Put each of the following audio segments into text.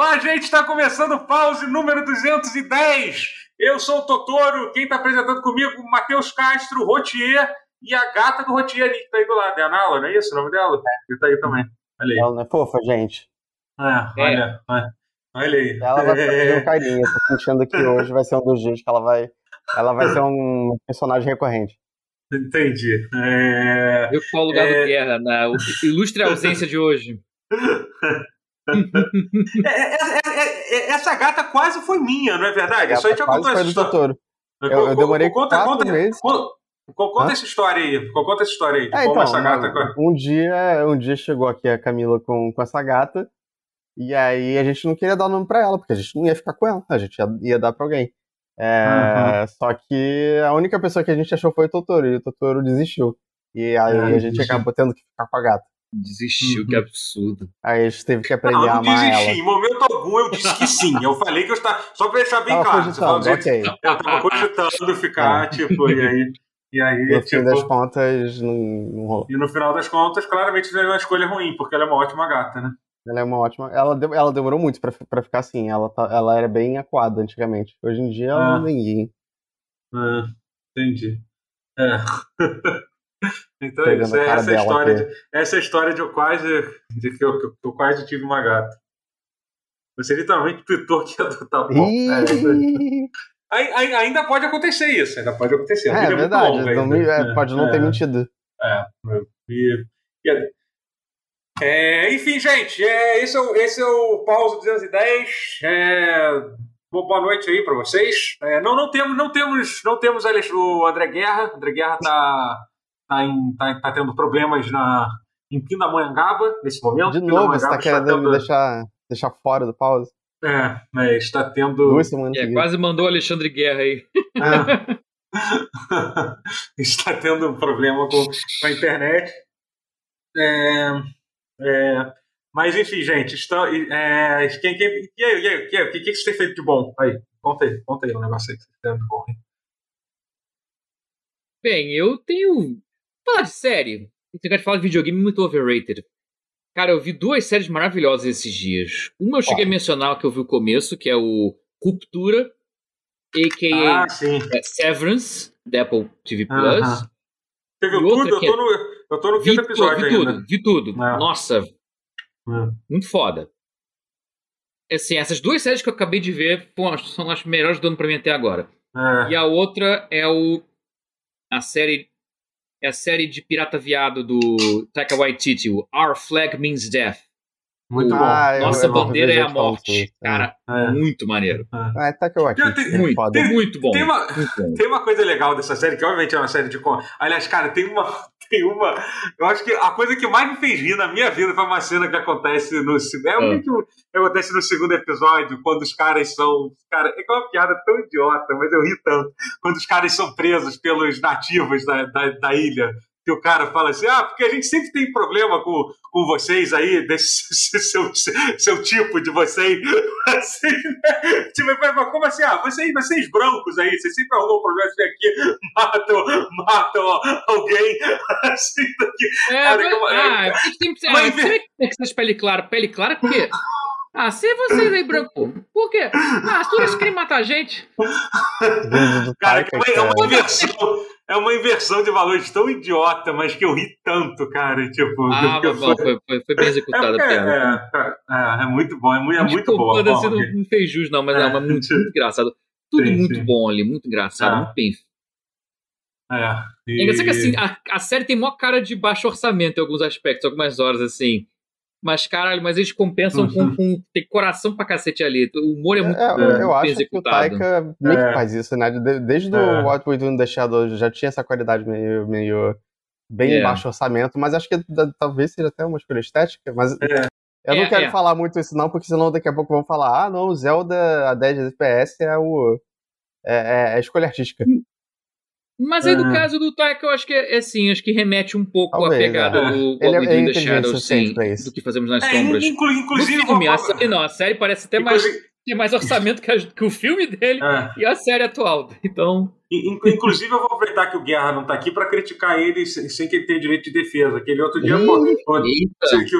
Olá, gente, está começando o pause número 210. Eu sou o Totoro, quem está apresentando comigo, Matheus Castro, Rotier e a gata do Rotier ali, que está aí do lado. É a Nala, não é isso o nome dela? Que está aí também. Olha aí. Ela não é fofa, gente. É, olha, olha, olha aí. Ela vai fazer um carinho. Eu tô sentindo que hoje vai ser um dos dias que ela vai. Ela vai ser um personagem recorrente. Entendi. É... Eu qual o lugar É. do Guerra, na ilustre ausência de hoje. É, é, é, essa gata quase foi minha, não é verdade? Isso aí já Quase contou foi essa história. Totoro. Eu- eu demorei quatro meses. Conta, conta essa história aí. Conta essa história aí. como então, essa gata. um dia, um dia chegou aqui a Camila com, com essa gata, e aí a gente não queria dar o nome pra ela, porque a gente não ia ficar com ela, a gente ia, ia dar pra alguém. É, Só que a única pessoa que a gente achou foi o Totoro, e o Totoro desistiu. E aí a gente acabou tendo que ficar com a gata. Desistiu, Uhum. que absurdo. Aí a gente teve que aprender Não, eu a não amar desisti. ela. Em momento algum eu disse que sim. Eu falei que eu estava. Só pra deixar bem claro. Você cogitando, do jeito- ok. Eu tava cogitando ficar, tipo, e aí. E aí, No fim das tipo. contas, não, não rolou. E no final das contas, claramente foi uma escolha ruim, porque ela é uma ótima gata, né? Ela é uma ótima. Ela, de- ela demorou muito pra, pra ficar assim. Ela, tá- ela era bem acuada antigamente. Hoje em dia ela Ah. não ninguém. Ah, entendi. É. então é isso. É essa história, de, essa história de eu quase. de que eu, que eu quase tive uma gata. Você literalmente tweetou que ia adotar bom. É, ai- ainda pode acontecer isso, ainda pode acontecer. É, muito verdade. longa não é, pode não ter é. mentido. É, e- e- é, enfim, gente, é, esse, é o, esse é o Pause 210. É, bo- boa noite aí para vocês. É, não, não temos, não temos, não temos o André Guerra. O André Guerra tá, tá, em- tá, tá tendo problemas na, em Pindamonhangaba nesse momento. De novo, você tá querendo tendo- me deixar, deixar fora do pause? É, mas está tendo. Duas semanas É, quase mandou o Alexandre Guerra aí. É. está tendo um problema com, com a internet. É, é, mas enfim, gente, está, é, quem, quem, e aí, e aí, e aí, o que, que você tem feito de bom? Aí, conta aí, conta aí um negócio aí que você tem de bom. Bem, eu tenho. Falar de série. Negócio de falar de videogame é muito overrated. Cara, eu vi duas séries maravilhosas esses dias. Uma eu cheguei a mencionar que eu vi o começo, que é o Ruptura, a.k.a. Ah, é, Severance, da Apple TV Plus. Aham. Você viu tudo? Eu tô no, eu tô no Vi, quinto tu- episódio vi ainda. tudo, vi tudo. É. Nossa, É. muito foda. Assim, essas duas séries que eu acabei de ver pô, são as melhores do ano pra mim até agora. É. E a outra é o a série é a série de pirata viado do Taika Waititi, o Our Flag Means Death. Muito Ah, eu- Nossa eu bandeira é a morte. sobre isso, é. Cara, bom. É. muito maneiro. Ah, tá que eu aqui. Tem- é Muito, foda. muito bom. Tem uma, bom. Tem uma coisa legal dessa série, que obviamente é uma série de. com- Aliás, cara, tem uma. Tem uma. Eu acho que a coisa que mais me fez rir na minha vida foi uma cena que acontece no. É o Ah. que acontece no segundo episódio, quando os caras são. Cara, é que é uma piada tão idiota, mas eu ri tanto. Quando os caras são presos pelos nativos da, da, da ilha. Que o cara fala assim: ah, porque a gente sempre tem problema com, com vocês aí, desse seu, seu tipo de vocês. Assim, né? Tipo, mas como assim? Ah, vocês, vocês brancos aí, vocês sempre arrumam problema assim aqui, matam, matam alguém, assim, daqui. É, Cara, mas- que uma- ah, a gente tem que Mas- você vê que tem que ser pele clara. Pele clara por quê? Ah, se vocês aí, branco. Por quê? Ah, as tuas querem matar a gente. Cara, é uma, que é uma é- inversão. É uma inversão de valores tão idiota, mas que eu ri tanto, cara. Tipo, Ah, mas bom, foi, foi, foi bem executada a é, piada. é, é, é muito bom, é muito, é muito a você forma não, não fez jus, não, mas É. é, muito, muito engraçado. Tudo Sim, muito sim. bom ali, muito engraçado, muito bem. É, É e- engraçado que assim, a, a série tem maior cara de baixo orçamento em alguns aspectos, algumas horas assim. Mas, caralho, mas eles compensam com, Uhum. com. Tem coração pra cacete ali. O humor é muito É, bom, eu acho que o executado. Taika meio É. que faz isso, né? De- Desde É. o What We Do in the Shadows já tinha essa qualidade meio, meio bem É. baixo orçamento, mas acho que da- talvez seja até uma escolha estética, mas É. eu não É, quero é. falar muito isso não, porque senão daqui a pouco vão falar, ah não, o Zelda a 10 FPS é o é, é- é a escolha artística. Mas aí, no Uhum. caso do Taika, eu acho que é assim, acho que remete um pouco Talvez, à pegada é. do Ele é- ele é the Shadows, sim, do que fazemos nas É, sombras. inclu- No inclusive, filme, vou- a série, não, a série parece até mais tem mais orçamento que, a, que, o filme dele é. e a série atual. Então. Inclusive, eu vou aproveitar que o Guerra não está aqui para criticar ele sem que ele tenha direito de defesa. Aquele outro dia, pô, que,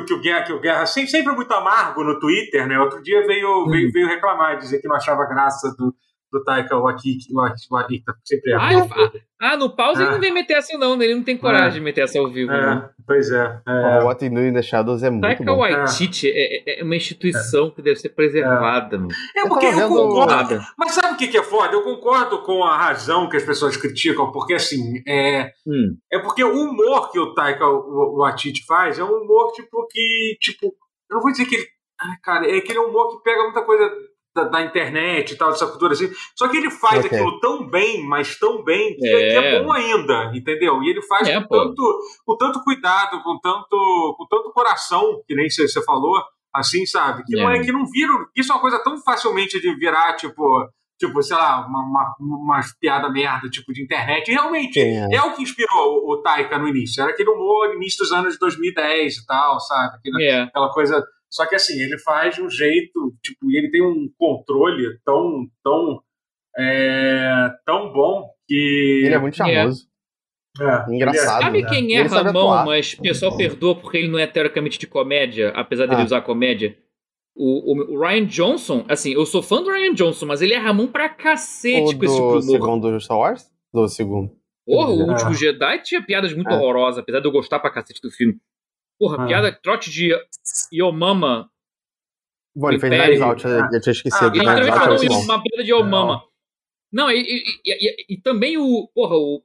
que, o Guerra, que o Guerra sempre, sempre muito amargo no Twitter, né? Outro dia veio, hum. veio, veio reclamar, dizer que não achava graça do, do Taika Waititi, Waititi sempre ah, ah, ah, no pause ah. ele não vem meter assim não, né? ele não tem coragem é. de meter essa ao vivo. É, né? Pois é. é. O What in the Shadows é muito Taika bom. Waititi é. é, é uma instituição que deve ser preservada. É, porque eu, eu concordo. Mas sabe o que é foda? Eu concordo com a razão que as pessoas criticam, porque assim, é, hum. é porque o humor que o Taika Waititi faz é um humor tipo que, tipo, eu não vou dizer que ele ah, cara, é aquele humor que pega muita coisa da, da, internet e tal, dessa cultura assim. Só que ele faz okay. aquilo tão bem, mas tão bem, que é, que é bom ainda, entendeu? E ele faz é, com, tanto, com tanto cuidado, com tanto, com tanto coração, que nem você, falou, assim, sabe? Que é. não é que não viram. Isso é uma coisa tão facilmente de virar, tipo tipo, sei lá, uma, uma, uma, piada merda, tipo, de internet. E realmente, é. é. o que inspirou o, o Taika no início. Era aquele humor no início dos anos 2010 e tal, sabe? Aquela, é. aquela coisa só que assim, ele faz de um jeito, tipo, e ele tem um controle tão, tão, é, tão bom que. Ele é muito charmoso. É. É, Engraçado. Sabe né? quem é Ramon, mas o pessoal perdoa porque ele não é teoricamente de comédia, apesar dele ah. usar comédia? O, o, o, Ryan Johnson, assim, eu sou fã do Ryan Johnson, mas ele é Ramon pra cacete o com esse Do segundo Star Wars? Do segundo. Porra, o Último Jedi tinha piadas muito é. horrorosas, apesar de eu gostar pra cacete do filme. Porra, ah. piada trote de Yomama. Bom, ele fez Knives Out, eu tinha esquecido. Ah, ele também falou uma piada de Yomama. Não, e, e, e, e, também o. Porra, o.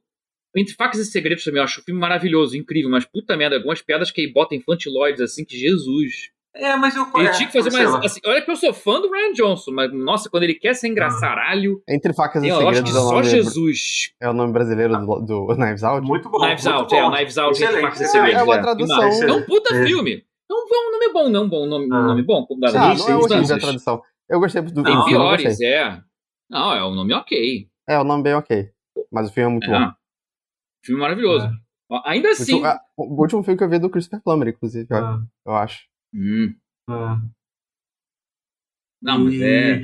Entre Facas e Segredos também, eu acho o filme maravilhoso, incrível, mas puta merda, algumas piadas que ele bota infantiloides assim, que Jesus. É, mas eu. Ele é, tinha que fazer mais. Assim, olha que eu sou fã do Ryan Johnson, mas nossa, quando ele quer ser engraçaralho. Entre facas e segredos. Eu acho que só Jesus. É o nome brasileiro do, do Knives Out? Muito bom. Knives muito Out, bom. é, o Knives Out entre facas e segredos. É uma tradução. É, é um puta é. filme. É um, é um nome bom, não um bom nome, ah. nome bom. Como da ah, não é horrível a tradução. Eu gostei do Tem piores, é. Não, é um nome ok. É, o um nome bem ok. Mas o filme é muito é. bom. Filme maravilhoso. Ainda assim. O, o, último filme que eu vi é do Christopher Plummer, inclusive, ah. eu acho. Hum. Ah. Não, mas é.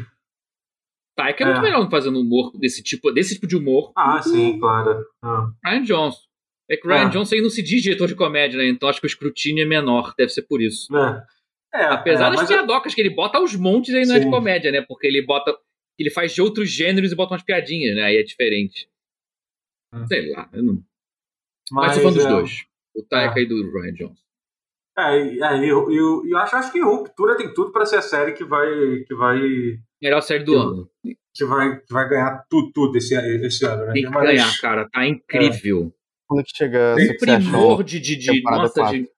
Taika é, é muito melhor fazendo humor desse tipo, desse tipo de humor. Ah, sim, claro. Ah. Ryan Johnson. É que Ryan ah. Johnson aí não se diz diretor de comédia, né? Então acho que o escrutínio é menor, deve ser por isso. É. É, Apesar é, das piadocas que ele bota aos montes aí não é de comédia, né? Porque ele bota. Ele faz de outros gêneros e bota umas piadinhas, né? Aí é diferente. Sei lá, eu não. Mas, Mas eu fã dos é. dois. O Taika é. e do Ryan Johnson. É, é eu, eu, eu acho, acho que Ruptura tem tudo para ser a série que vai. Que vai Melhor série do que, ano. Que vai, que vai ganhar tudo, tudo esse, esse ano, né? Tem que Mas, ganhar, cara. Tá incrível. É. Quando que chega tem primor de, de, de nossa, de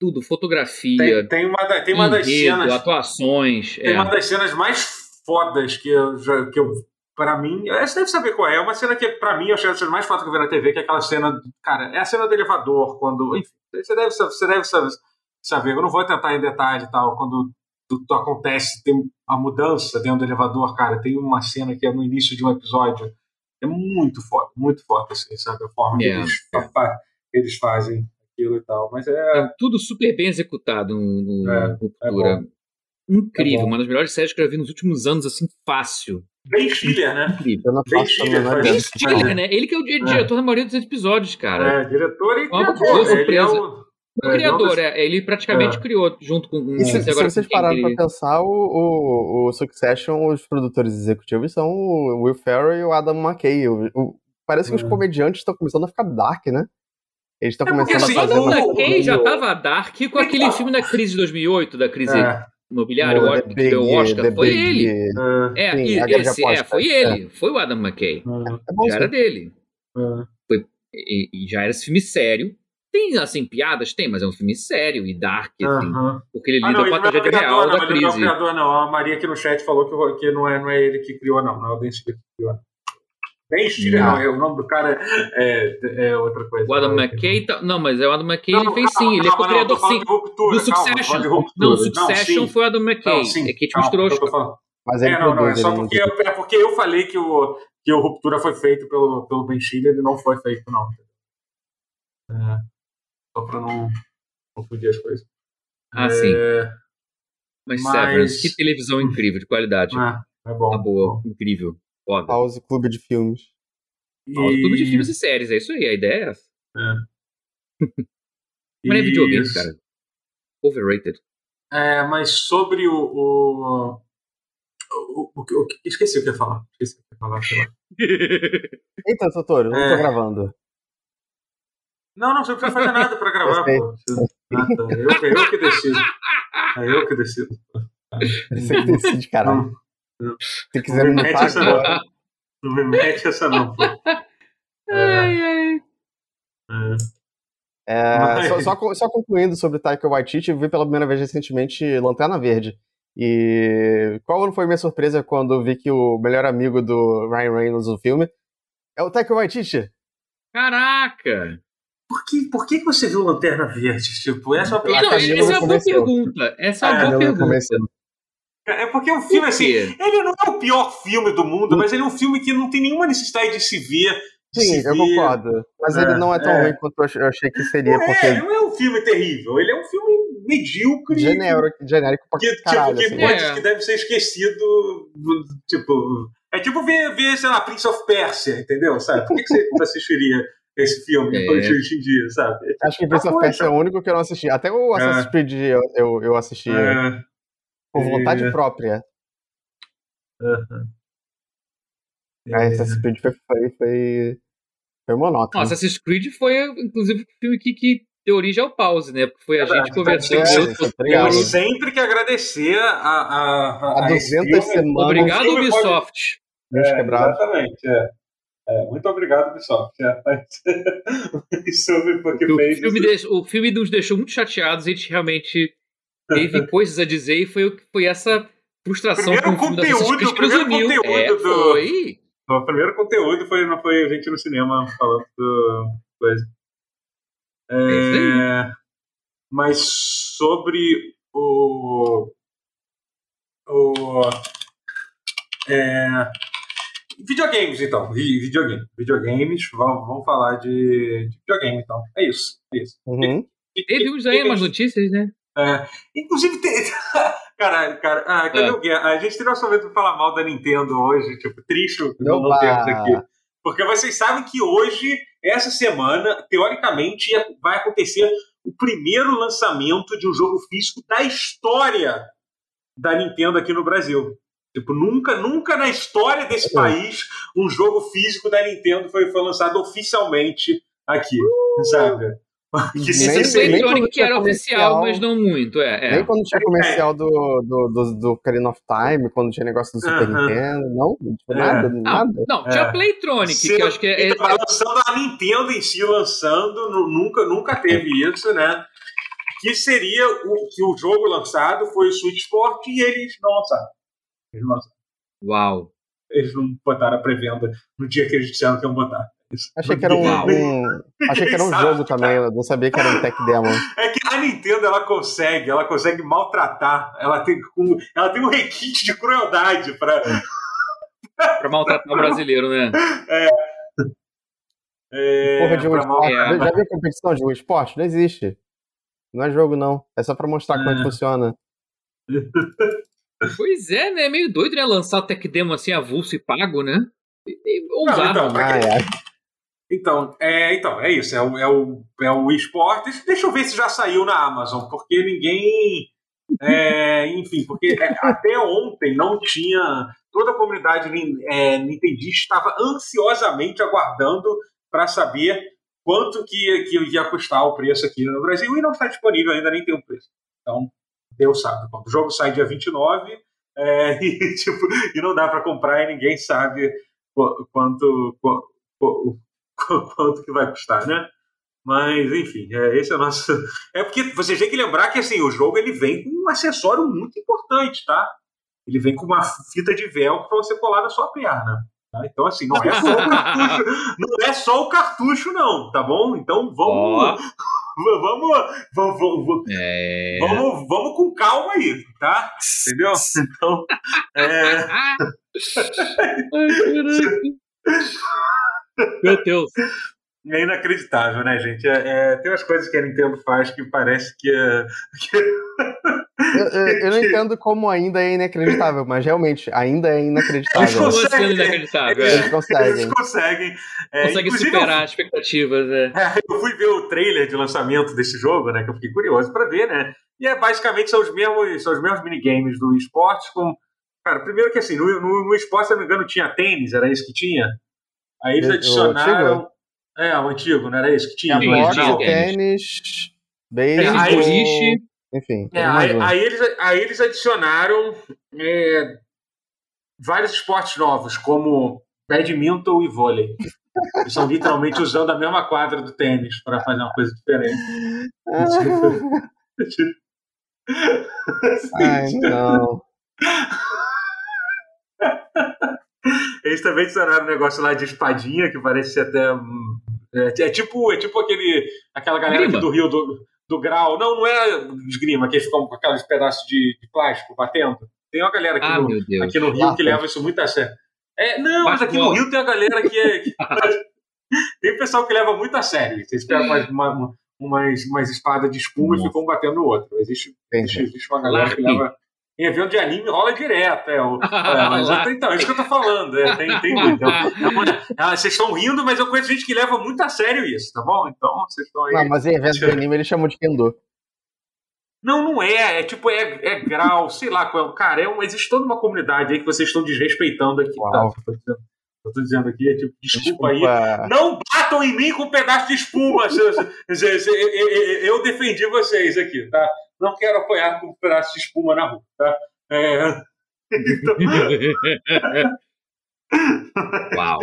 tudo, fotografia. Tem, tem uma, tem uma enredo, das cenas. Atuações. Tem é. uma das cenas mais fodas que eu, que eu para mim, você deve saber qual é. É uma cena que, para mim, eu achei a cena mais foda que eu vi na TV, que é aquela cena. Cara, é a cena do elevador, quando. Enfim, você deve, você deve saber. Eu não vou tentar em detalhe e tal. Quando acontece, tem a mudança dentro do elevador, cara. Tem uma cena que é no início de um episódio. É muito foda, muito foda, assim, sabe? A forma que é, eles, é. eles fazem aquilo e tal. Mas é. é tudo super bem executado no, no é, Ruptura. Incrível, uma das melhores séries que eu vi nos últimos anos, assim, fácil. Ben Stiller, né? Incrível. Ben Stiller, ben Stiller, né? Ele que é o diretor da maioria dos episódios, cara. É, diretor e criador. Né? Ele é o... O é, criador, é, ele praticamente é. criou junto com o. Se, se vocês pararam pra pensar, o, o, o, Succession, os produtores executivos são o Will Ferrell e o Adam McKay. O, o parece que os comediantes estão começando a ficar dark, né? Eles estão começando assim, a fazer. O Adam McKay já tava dark com aquele filme da crise de 2008, da crise imobiliário, o que deu o Oscar, foi Big, ele. Uh, é, sim, esse, é, foi ele, é. foi o Adam McKay. Uh, já era dele. Uh. Foi, e, e, já era esse filme sério. Tem, assim, piadas? Tem, mas é um filme sério e dark, assim, porque ele ah, lida com a tragédia real não, da crise. Não é o criador, não. A Maria aqui no chat falou que, que não, é, não é ele que criou, não. Não é o Dente que criou. Ben Stiller, não. não, o nome do cara é, é outra coisa. O Adam McKay, tá, não, mas é o Adam McKay, não, ele fez calma, sim, ele é co-criador sim. Ruptura, do Succession. Calma, não, Succession foi o Adam McKay, não, sim, é que te mostrou. Mas ele é, não, não, é só porque, é porque eu falei que o, que o Ruptura foi feito pelo, pelo Ben Stiller e não foi feito, não. É, só pra não confundir as coisas. Ah, sim. Mas, mas... Severance, que televisão incrível, de qualidade. Ah, é bom. Tá boa, incrível. Foda. Pause Clube de Filmes. E... Pause Clube de Filmes e Séries, é isso aí, a ideia é essa. É. mas é videogame, cara. Overrated. É, mas sobre o. o, o, o, o esqueci o que ia falar. Esqueci o que ia falar, sei lá. Eita, Totoro, não é... tô gravando. Não, não, você não precisa fazer nada pra gravar, pô. Ah, tá. eu, eu que decido. É eu que decido. Você que decide, caralho. Se quiser me mete essa não. Não me mete essa não, pô. Ai, ai. É. É, Mas... só, só, só, concluindo sobre Taika Waititi, eu vi pela primeira vez recentemente Lanterna Verde. E qual foi a minha surpresa quando vi que o melhor amigo do Ryan Reynolds no filme é o Taika Waititi? Caraca! Por que, por que você viu Lanterna Verde? Tipo, essa é uma pergunta. Não, essa é uma boa pergunta. Essa é uma boa pergunta. É porque é um filme assim. Ele não é o pior filme do mundo, mas ele é um filme que não tem nenhuma necessidade de se ver. Sim, se eu ver. concordo. Mas é, ele não é tão é. ruim quanto eu achei que seria. Não porque... é, não é um filme terrível. Ele é um filme medíocre. Genérico, genérico pra que, caralho. Tipo, que, assim. pode, é. que deve ser esquecido. Tipo. É tipo ver, ver, sei lá, Prince of Persia, entendeu? Sabe? Por que, que você assistiria esse filme é. hoje, hoje em dia, sabe? Acho que Prince of Persia é o único que eu não assisti. Até o Assassin's é. Creed eu, eu, eu assisti é. Por vontade é. própria. Uhum. É. Assassin's Creed foi, foi, foi, foi monótono. Assassin's Creed foi, inclusive, o filme que, que deu origem ao pause, né? Porque foi a gente conversando é, sempre que agradecer a, a, a, a 200 semanas. Obrigado, Ubisoft. Pode... É, exatamente, é. É, muito obrigado, Ubisoft. É, sobre porque o, filme o filme nos deixou muito chateados, a gente realmente teve coisas a dizer e foi, foi essa frustração primeiro com o conteúdo, o primeiro conteúdo é, do... Foi... O primeiro conteúdo foi, não foi a gente no cinema falando do coisa. É, é mas sobre o... o é, Videogames, então. Videogame. Videogames. Vamos, vamos falar de, de videogame, então. É isso. É isso. Uhum. E, Teve uns aí, umas notícias, né? É, inclusive, tem... Caralho, cara, ah, cadê é. o Guerra? A gente teria orçamento pra falar mal da Nintendo hoje, tipo, triste não, não termos aqui. Porque vocês sabem que hoje, essa semana, teoricamente, vai acontecer o primeiro lançamento de um jogo físico da história da Nintendo aqui no Brasil. Tipo, nunca, nunca na história desse é. país um jogo físico da Nintendo foi, foi lançado oficialmente aqui, uh! sabe? Que Esse Playtronic que era oficial, mas não muito, é, é. Nem quando tinha comercial do, do, do, do Ocarina of Time, quando tinha negócio do Super uh -huh. Nintendo, não, tipo, é. nada, não, nada. Não, tinha é. Playtronic, Se, que eu acho que é... Então, lançando a Nintendo em si, lançando, nunca, nunca teve isso, né? Que seria o, que o jogo lançado foi o Switch Sport e eles não lançaram. Eles não Uau! Eles não botaram a pré-venda no dia que eles disseram que iam botar. Achei que era um, um achei que era um jogo também, eu não sabia que era um tech demo. É que a Nintendo ela consegue, ela consegue maltratar, ela tem, ela tem um requinte de crueldade para para maltratar o brasileiro, né? É. é Porra de um esporte. É, Já viu a competição de um esporte? Não existe. Não é jogo, não. É só pra mostrar é. como é que funciona. Pois é, né? É meio doido, né? Lançar o tech demo assim, avulso e pago, né? Ousado. Não, então, ah, é. Então, é, então, é isso. É o, é o, é o esporte. Deixa eu ver se já saiu na Amazon, porque ninguém. É, enfim, porque é, até ontem não tinha. Toda a comunidade é, nintendista estava ansiosamente aguardando para saber quanto que, que ia custar o preço aqui no Brasil e não está disponível ainda, nem tem um preço. Então, Deus sabe. Quando o jogo sai dia 29 é, e, tipo, e não dá para comprar e ninguém sabe quanto, quanto, quanto que vai custar, né? Mas, enfim, é, esse é o nosso. É porque você tem que lembrar que assim, o jogo ele vem com um acessório muito importante, tá? Ele vem com uma fita de velcro para você colar na sua perna. Tá? Então, assim, não é só o cartucho, não é só o cartucho, não, tá bom? Então vamos. Oh. Vamos, vamos, vamos, é... vamos, vamos com calma aí, tá? Entendeu? Então. É... Meu Deus. É inacreditável, né, gente? É, é, tem umas coisas que a Nintendo faz que parece que, é, que, Eu, eu, eu, não entendo como ainda é inacreditável, mas realmente, ainda é inacreditável. Eles conseguem, inacreditável. Eles conseguem. Eles conseguem. É, conseguem superar as expectativas. É. é. eu fui ver o trailer de lançamento desse jogo, né? Que eu fiquei curioso para ver, né? E é basicamente são os mesmos, são os mesmos minigames do esporte com. Cara, primeiro que assim, no, no, no esporte, se não me engano, tinha tênis, era isso que tinha. Aí eles adicionaram. O é, o antigo, não era isso que tinha? Tinha, tinha tênis, beisebol, enfim. É, aí, aí, eles, aí eles adicionaram é, vários esportes novos, como badminton e vôlei. Eles estão literalmente usando a mesma quadra do tênis para fazer uma coisa diferente. Ai, não. Eles também adicionaram um negócio lá de espadinha, que parece até. É, é, tipo, é tipo aquele, aquela galera aqui do Rio do, do Grau. Não, não é esgrima, que eles ficam com aqueles pedaços de, de plástico batendo. Tem uma galera aqui, ah, no, aqui no Rio que leva isso muito a sério. É, não, mas aqui no Rio tem a galera que é. Que tem pessoal que leva muito a sério. Vocês pegam uma, uma, umas, umas espadas de espuma Nossa. e ficam batendo no outro. Existe, existe, existe uma galera que leva em evento de anime rola direto. É, o, é, mas, então, é isso que eu tô falando. É, tem, tem muito. É, vocês estão rindo, mas eu conheço gente que leva muito a sério isso, tá bom? Então, vocês estão aí. Não, mas em evento de anime ele chamou de Kendo. Não, não é. É tipo, é, é grau, sei lá. Cara, é um, existe toda uma comunidade aí que vocês estão desrespeitando aqui. Tá? Uau. Tá? Eu, tô dizendo, eu tô dizendo aqui, é tipo, desculpa, desculpa, aí. Não batam em mim com um pedaço de espuma. eu defendi vocês aqui, tá? Não quero apoiar com um pedaço de espuma na rua, tá? É... Então... Uau!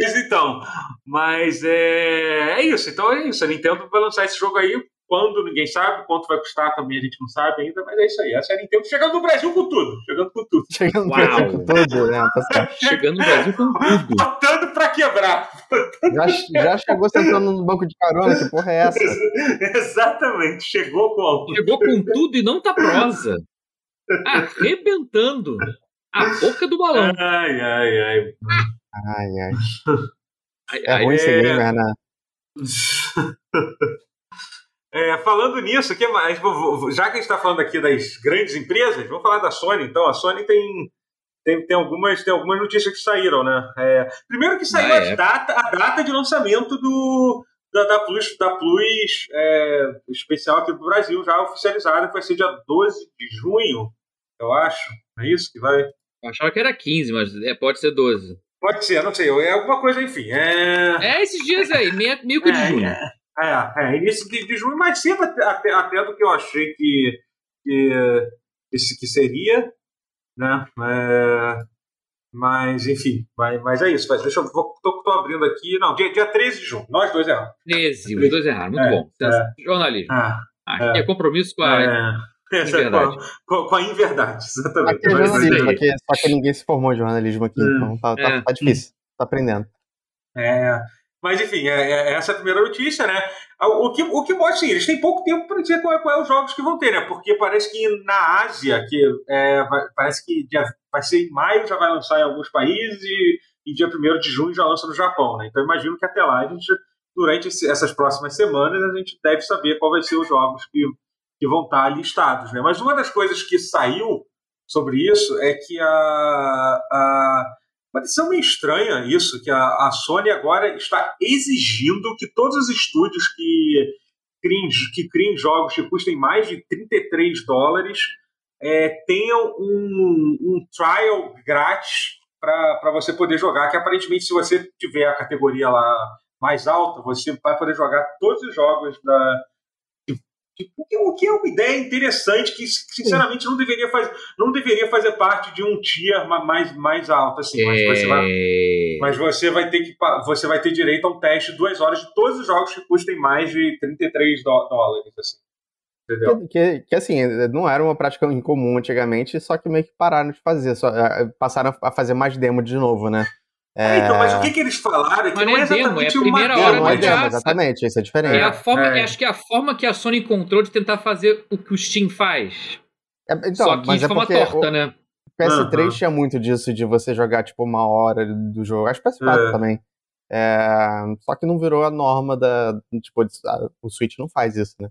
Mas então, mas é, é isso. Então é isso. A Nintendo vai lançar esse jogo aí quando ninguém sabe, quanto vai custar também a gente não sabe ainda, mas é isso aí. Essa é a Nintendo chegando no Brasil com tudo. Chegando com tudo. Chegando no Brasil com tudo, né? Tá chegando no Brasil com tudo. Botando pra quebrar. Já, já chegou sentando no banco de carona, que porra é essa? Exatamente, chegou com Chegou com tudo e não tá prosa. Arrebentando a boca do balão. Ai, ai, ai. Ai, ai. É ruim esse gamer, né? É, falando nisso, que mais, já que a gente está falando aqui das grandes empresas, vamos falar da Sony. Então, a Sony tem, tem, tem, algumas, tem algumas notícias que saíram, né? É, primeiro que saiu ah, é. a, data, a data de lançamento do, da, da Plus, da Plus é, especial aqui do Brasil, já oficializada, que vai ser dia 12 de junho, eu acho. É isso que vai. Eu achava que era 15, mas é, pode ser 12. Pode ser, não sei. É alguma coisa, enfim. É, é esses dias aí, meio, meio que de é, junho. É. É, é início de, de junho, mais cedo até, até, até, do que eu achei que, que, que, seria, né? É, mas, enfim, mas, mas é isso. Mas deixa eu. Vou, tô, tô abrindo aqui. Não, dia, dia 13 de junho. Nós dois erramos. 13, os dois erraram. Muito é, bom. É, Jornalismo. É, é, é, compromisso com a. É, inverdade. Com, com, a inverdade, exatamente. Aqui é jornalismo, aqui, só que ninguém se formou em jornalismo aqui, então tá, tá, tá difícil. Tá aprendendo. É. Mas, enfim, é, é, essa é a primeira notícia, né? O que, o que mostra, assim, eles têm pouco tempo para dizer qual é, qual é os jogos que vão ter, né? Porque parece que na Ásia, que é, vai, parece que dia, vai ser em maio, já vai lançar em alguns países e, e dia 1 de junho já lança no Japão, né? Então, imagino que até lá, a gente, durante esse, essas próximas semanas, a gente deve saber qual vai ser os jogos que, que vão estar listados, né? Mas uma das coisas que saiu sobre isso é que a, a uma decisão meio estranha isso, que a, a Sony agora está exigindo que todos os estúdios que criem, que criem jogos que custem mais de 33 dólares é, tenham um, um trial grátis para você poder jogar, que aparentemente se você tiver a categoria lá mais alta, você vai poder jogar todos os jogos da, o que, o que é uma ideia interessante que, sinceramente, não deveria, fazer, não deveria fazer parte de um tier mais, mais alto, assim. Mas, você vai, é. mas você vai ter que você vai ter direito a um teste de duas horas de todos os jogos que custem mais de 33 dólares, assim. Entendeu? Que, que, assim, não era uma prática incomum antigamente, só que meio que pararam de fazer, só, eh, passaram a fazer mais demo de novo, né? É... então, mas o que, que eles falaram é que mas não é, é exatamente demo, é a primeira hora não é demo, exatamente, isso é diferente. É a forma, é. Acho que é a forma que a Sony encontrou de tentar fazer o que o Steam faz. É, então, Só que de é forma torta, o, né? O PS3 uhum. tinha muito disso, de você jogar tipo uma hora do jogo. Acho que PS4 é. também. É, só que não virou a norma da. Tipo, o Switch não faz isso, né?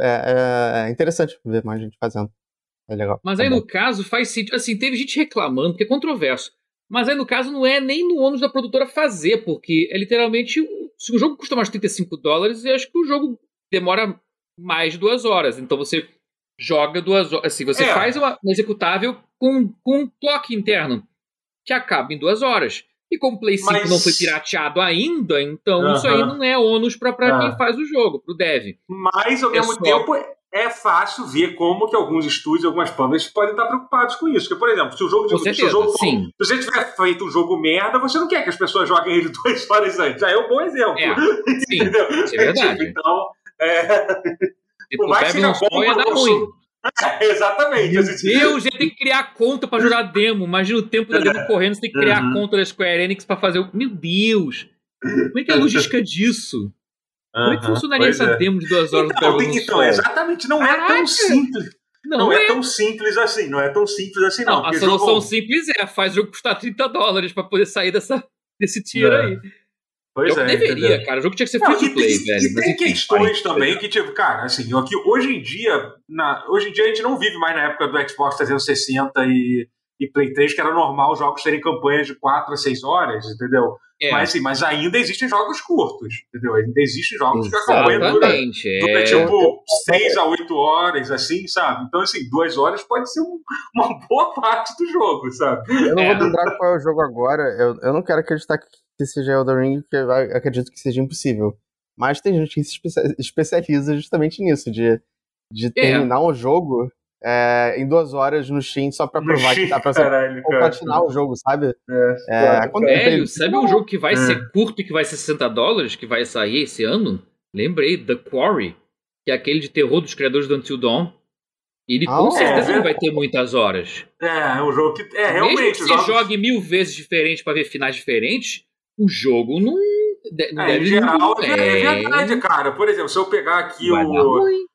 É, é interessante ver mais gente fazendo. É legal. Mas aí bom. no caso faz sentido. Assim, teve gente reclamando, porque é controverso. Mas aí no caso não é nem no ônus da produtora fazer, porque é literalmente. Se o jogo custa mais de 35 dólares, eu acho que o jogo demora mais de duas horas. Então você joga duas horas. Assim, você É. faz uma, um executável com, com um toque interno que acaba em duas horas. E como o Play 5 Mas- não foi pirateado ainda, então isso aí não é ônus pra, pra Ah. quem faz o jogo, pro dev. Mas, ao É mesmo só- tempo, é fácil ver como que alguns estúdios, algumas publishers podem estar preocupados com isso. Porque, por exemplo, se o jogo, Com se o jogo sim. se você tiver feito um jogo merda, você não quer que as pessoas joguem ele duas horas antes. Já é um bom exemplo. É, sim, Entendeu? isso é verdade. Tipo, então, é, Se por mais que seja bom, dá eu ruim. É, exatamente. Meu Deus, ele tem que criar conta pra jogar demo. Imagina o tempo da demo correndo, você tem que criar Uhum. conta da Square Enix pra fazer o. Meu Deus! Como é que é a logística disso? Como é que funcionaria essa é. demo de duas horas do Então, tem- então, Sol? exatamente, não é Caraca! tão simples. Não, Não, é. é. tão simples assim, não é tão simples assim, não. Não, a solução jogo- simples é faz o jogo custar 30 dólares pra poder sair dessa, desse tier É. aí. Pois Eu é, deveria, entendeu? cara. O jogo tinha que ser free to play, velho. e tem enfim, questões também que, tipo, cara, assim, ó, que hoje em dia, na, hoje em dia a gente não vive mais na época do Xbox 360 e, e Play 3, que era normal os jogos terem campanhas de 4 a 6 horas, entendeu? É, Mas, assim, mas ainda existem jogos curtos, entendeu? Ainda existem jogos que a campanha dura, exatamente. dura É, tipo 6 a 8 horas, assim, sabe? Então, assim, 2 horas pode ser um- uma boa parte do jogo, sabe? Eu não É. vou lembrar qual é o jogo agora. Eu, eu não quero acreditar que seja Elden Ring, porque eu acredito que seja impossível. Mas tem gente que se especia- especializa justamente nisso, de, de terminar um jogo é, em duas horas no Steam só pra provar que dá pra você Caralho, ou platinar o jogo, sabe? É, É, claro, quando- cara. Velho, sabe um jogo que vai É. ser curto e que vai ser 60 dólares, que vai sair esse ano? Lembrei, The Quarry, que é aquele de terror dos criadores do Until Dawn. Ele Ah, com é, certeza é. não vai ter muitas horas. É, é um jogo que. É, Mesmo que realmente. você os jogos- jogue mil vezes diferente pra ver finais diferentes, o jogo não, de- não É, em deve geral, não é, é verdade, cara. Por exemplo, se eu pegar aqui Vai dar o, ruim. o-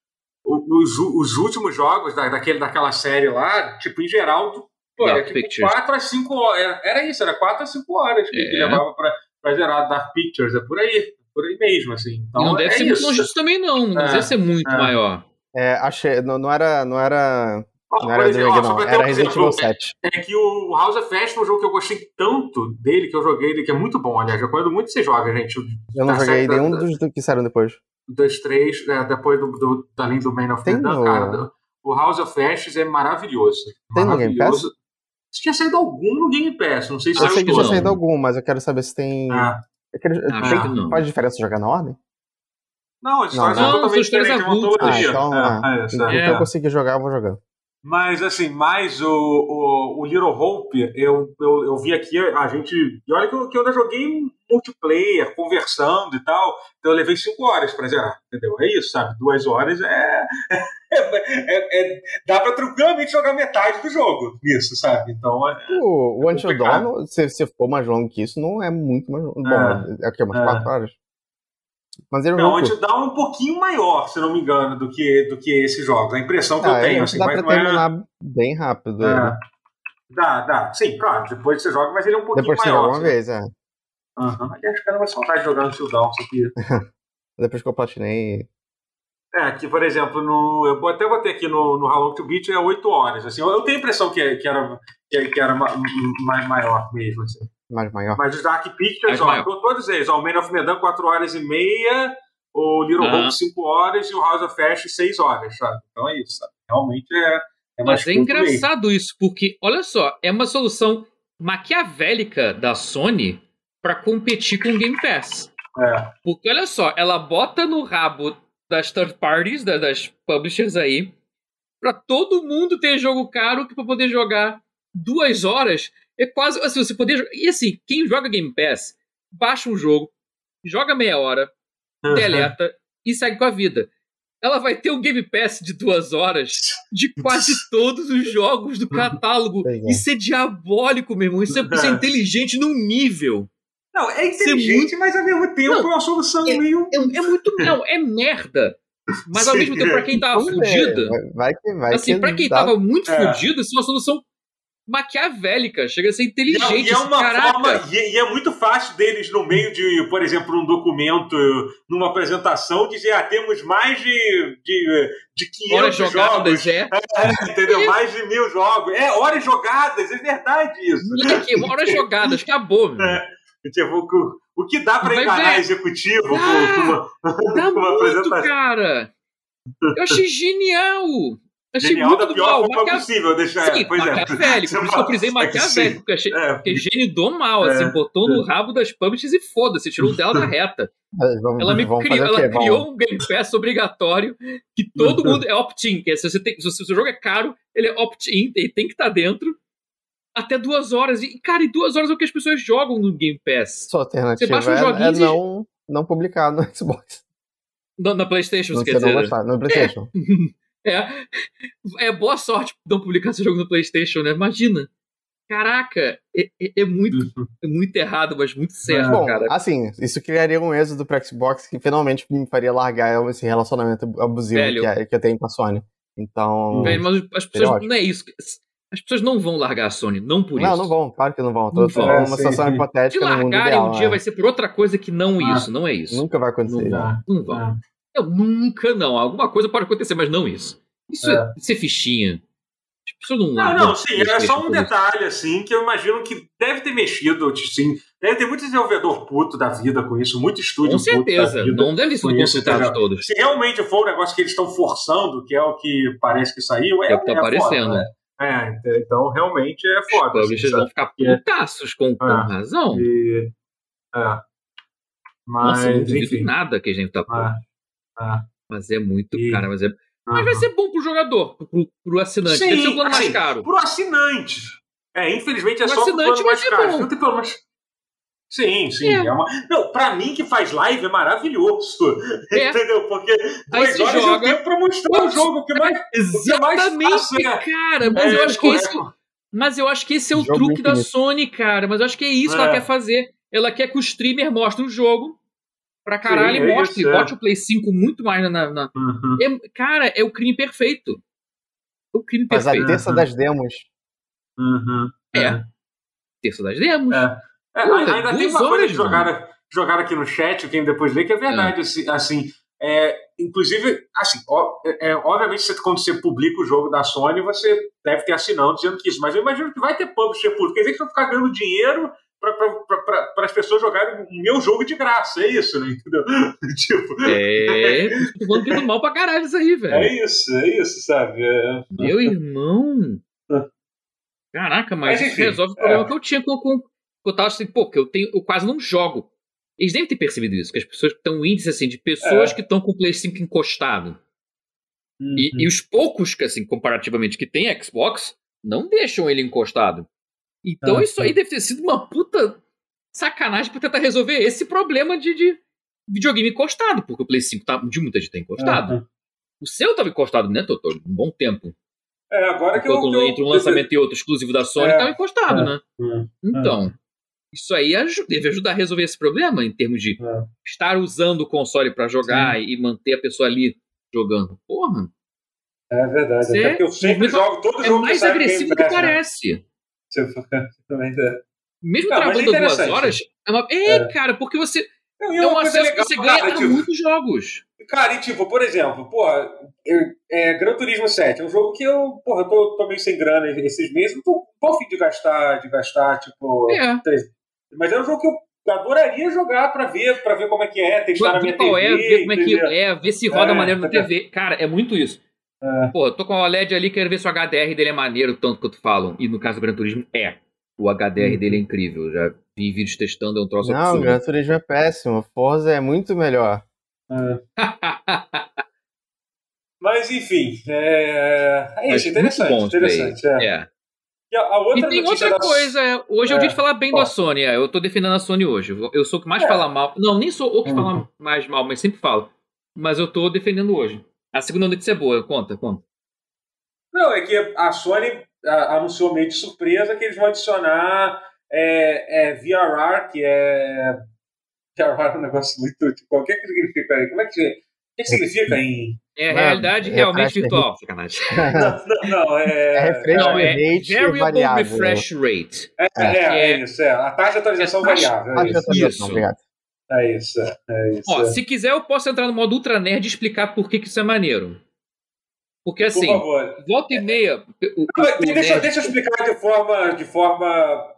os, os últimos jogos da, daquele, daquela série lá, tipo, em geral, tu- pô, Dark era tipo Pictures. 4 a 5 horas. Era, era isso, era 4 a 5 horas que, que É. levava pra, pra gerar Dark Pictures. É por aí. Por aí mesmo, assim. Então, não deve é ser muito isso. longe disso também, não. Não É, deve ser muito é. maior. É, achei. Não, não era. Não era. Não era exemplo, não. Resident Evil 7. É que o House of Fast foi um jogo que eu gostei tanto dele, que eu joguei ele, que é muito bom, aliás. Eu recomendo muito que você joga, gente. Eu não da joguei da- nenhum da- dos do que saíram depois. Dos três, é, depois do, do, além do Man of Tem Medan, no- cara, do- o House of Ashes é maravilhoso. Tem no Game maravilhoso. Se tinha saído algum no Game Pass, não sei se Eu Acho sei saiu que não. saído algum, mas eu quero saber se tem. Ah. Eu quero- Acho tem- que não. Faz diferença jogar na ordem? Não, as histórias Não, são não, totalmente são histórias diferentes, é uma. Ah, então. É, ah, é, então, é. o que eu conseguir jogar, eu vou jogando. Mas, assim, mais o, o, o Little Hope, eu, eu, eu vi aqui, a gente. E olha que eu, que eu ainda joguei multiplayer, conversando e tal. Então eu levei cinco horas pra zerar, entendeu? É isso, sabe? Duas horas é. é- é- dá pra tranquilamente jogar metade do jogo nisso, sabe? Então é. O, o Until complicado. Dawn, se, se for mais longo que isso, não é muito mais longo. É. Bom, é o que? Umas É. 4 horas? Mas ele Não, não. onde dá um pouquinho maior, se não me engano, do que, do que esses jogos. A impressão que eu Ah, tenho, assim, dá mas pra não é- terminar bem rápido. É. ele. Dá, dá. Sim, claro, depois você joga, mas ele é um pouquinho Depois você maior. joga uma assim. vez, é. Aham. Aliás, cara, vai saudade de jogar no isso aqui. Depois que eu platinei. É, que, por exemplo, no, eu até botei aqui no, no How Long to Beat é 8 horas. Assim, eu, eu tenho a impressão que, que era, que, que era ma, ma- maior mesmo. Assim. Mais maior. Mas os Dark Pictures, Mais ó, maior. todos eles. Ó, o Man of Medan, 4 horas e meia. O Little Aham. Hope, 5 horas. E o House of Ash, 6 horas, sabe? Então é isso, sabe? Realmente é, é mais Mas é curto mesmo. engraçado isso, porque, olha só, é uma solução maquiavélica da Sony pra competir com o Game Pass. É. Porque, olha só, ela bota no rabo das third parties, da- das publishers aí, pra todo mundo ter jogo caro que pra poder jogar duas horas é quase assim, você poder. E assim, quem joga Game Pass, baixa um jogo, joga meia hora, deleta e segue com a vida. Ela vai ter um Game Pass de duas horas de quase todos os jogos do catálogo. Pois é. Isso é diabólico, meu irmão. Isso é, isso é inteligente num nível. Não, é é inteligente, mas ao mesmo tempo Não, é uma solução meio. É, é muito. Não, é merda. Mas ao Sim. mesmo tempo, pra quem tava Vamos ver, fudido, vai- Vai que vai. assim, que pra quem dá- tava muito É. fudido, isso é uma solução maquiavélica, chega a ser inteligente. E é, e é uma Caraca. forma, e, e, é muito fácil deles, no meio de, por exemplo, um documento, numa apresentação, dizer: ah, temos mais de, de, de 500 horas jogadas, jogos. É. é. entendeu? Mais de mil jogos. É, horas jogadas, é verdade isso. Aqui, horas jogadas, acabou. É. Tipo, o, o que dá para enganar ver. executivo ah, com, uma, dá com uma muito, apresentação? cara. Eu achei genial. Achei Genial muito da pior mal. forma Maquia... possível deixar. Sim, pois maquiavélico. É. Por isso que eu frisei maquiavélico, porque achei é. que gênio do mal, assim, É. botou no rabo das publishers e foda-se, tirou dela da reta. Vamos, Ela me vamos criou, ela criou Vamos- um Game Pass obrigatório que todo mundo é opt-in. que é, Se, você tem, se o seu jogo é caro, ele é opt-in, ele tem que estar dentro até duas horas. E, cara, e duas horas é o que as pessoas jogam no Game Pass. Sua alternativa baixa uns é, é e- não, não publicar no Xbox. Na, na PlayStation, Não você você quer não dizer. gostar. No PlayStation. É. É boa sorte não publicar seu jogo no PlayStation, né? Imagina. Caraca, é, é- é muito, é muito errado, mas muito certo, Bom, cara. assim, isso criaria um êxodo pro Xbox que finalmente me faria largar esse relacionamento abusivo Velho. que, é- que eu tenho com a Sony. Então. Velho, mas as pessoas. ótimo. Não é isso. As pessoas não vão largar a Sony, não por não, isso. não vão, claro que não vão. Tô, Não tô vão. falando É, uma sim, situação sim. Se hipotética no mundo largarem ideal. um dia é. vai ser por outra coisa que não Ah. isso, não é isso. Nunca vai acontecer. Não Não vão. Eu, nunca não. Alguma coisa pode acontecer, mas não isso. Isso é, É. isso é fichinha. Pessoas não Não, não, sim, é PlayStation só um detalhe, assim, que eu imagino que deve ter mexido, sim. Deve ter muito desenvolvedor puto da vida com isso, muito estúdio Com puto da certeza. vida. Não deve ser consultado entendeu? todos. Se realmente for um negócio que eles estão forçando, que é o que parece que saiu, é, É o que tá é aparecendo. Foda, né? É, ent- então realmente é Os foda. assim, publishers sabe? vão ficar É. putaços com, com Ah. razão. E- é. Mas, Nossa, não enfim. nada que a gente tá. Ah, ah. Mas é muito, E- cara, mas é. Mas vai ser bom pro jogador, pro, pro assinante. Sim, Deve ser um plano mais assim, caro. Pro assinante. É, infelizmente é Pro só pro assinante plano mais caro. bom. Não tem plano mais. Sim, sim. É. É. uma... Não, pra mim que faz live é maravilhoso. É. Entendeu? Porque duas se horas joga. eu tenho pra mostrar o jogo. O que mais. Exatamente, fácil é- cara. Mas eu é, acho que esse. é- Mas eu acho que esse é o Jogo truque da. Sony, cara. Mas eu acho que é isso que É. ela quer fazer. Ela quer que o streamer mostre o jogo pra caralho Sim, e é mostre, isso, é. bote o Play 5 muito mais na. na- Uhum. É- cara, é o crime perfeito. É o crime Mas a perfeito. terça das demos. Uhum. É. Terça das demos. É. É, Porra, ainda tem uma coisa horas, que jogaram, jogaram aqui no chat, quem depois lê, que é verdade. Assim, assim, é, inclusive, assim, ó, é, é, obviamente, você- quando você publica o jogo da Sony, você deve ter assinando dizendo que isso, mas eu imagino que vai ter publisher público. Quer dizer que você vai ficar ganhando dinheiro para as pessoas jogarem o meu jogo de graça. É isso, né? Entendeu? tipo, É, tô que do mal pra caralho isso aí, velho. é isso, é isso, sabe? É, Meu irmão. Caraca, mas, Mas, isso enfim, resolve o problema é. que eu tinha com, com. Eu tava assim, pô, que eu tenho. Eu quase não jogo. Eles devem ter percebido isso, que as pessoas estão um índice assim de pessoas É. que estão com o Play 5 encostado. E, Uhum. e os poucos que, assim, comparativamente, que tem Xbox, não deixam ele encostado. Então Ah, isso aí deve ter sido uma puta sacanagem pra tentar resolver esse problema de, de videogame encostado, porque o Play 5 tá, de muita gente tá encostado. Uhum. O seu tava encostado, né, Totoro? Um bom tempo. É, agora que eu. Eu- entre um lançamento e outro exclusivo da Sony, É. tava encostado, É. né? Hum, Então, isso aí aju- deve ajudar a resolver esse problema em termos de é. estar usando o console pra jogar e manter a pessoa ali jogando. Porra, É verdade. Você- Até porque eu sempre jogo todo é jogo mais sai no agressivo do que Pass, né? é. Mesmo Não, mas é travando duas horas, é, uma... é, É. cara, porque você Não, e é um coisa acesso que você ganha cara, tipo, muitos jogos. Cara, e tipo, por exemplo, porra, eu- é, Gran Turismo 7 é um jogo que eu, porra, eu tô, tô meio sem grana esses meses, não tô, a fim de gastar, de gastar, tipo. É. Mas é um jogo que eu adoraria jogar pra ver, pra ver como é que é, testar na Ver minha qual TV. é, ver como é que entendeu? é, ver se roda É, maneiro na. TV. Cara, é muito isso. É. Pô, eu tô com o OLED ali, quero ver se o HDR dele é maneiro, tanto quanto falam. E no caso do Gran Turismo, é. O HDR dele é incrível. Eu já vi vídeos testando, é um troço Não, o absurdo. Gran Turismo é péssimo. Forza é muito melhor. Mas enfim, é, é Mas isso, interessante. muito bom interessante é. É. E a, a outra E tem outra da- coisa, é, hoje é o É. dia de falar bem Ó. da Sony, é, eu tô defendendo a Sony hoje. Eu sou o que mais É. fala mal. Não, nem sou o que Uhum. fala mais mal, mas sempre falo. Mas eu tô defendendo hoje. A segunda notícia é boa, conta, conta. Não, é que a Sony a- anunciou meio de surpresa que eles vão adicionar é, é, VRR, que é. VRR é um negócio muito. Tipo, o que, é que significa aí? Como é que. que significa em. É realidade realmente virtual, sacanagem. Não, não, não, é. É refresh Não, é rate Variable variável. Refresh Rate. É, é, é, É. isso, é. A taxa de atualização É taxa- variável. Ah, É isso. atualização, Isso. Obrigado. É isso. É isso. Ó, é. se quiser, eu posso entrar no modo Ultra Nerd e explicar por que, que isso é maneiro. Porque Por assim, favor. volta e meia. O, o- Não, o deixa, nerd- deixa eu explicar de forma. De forma.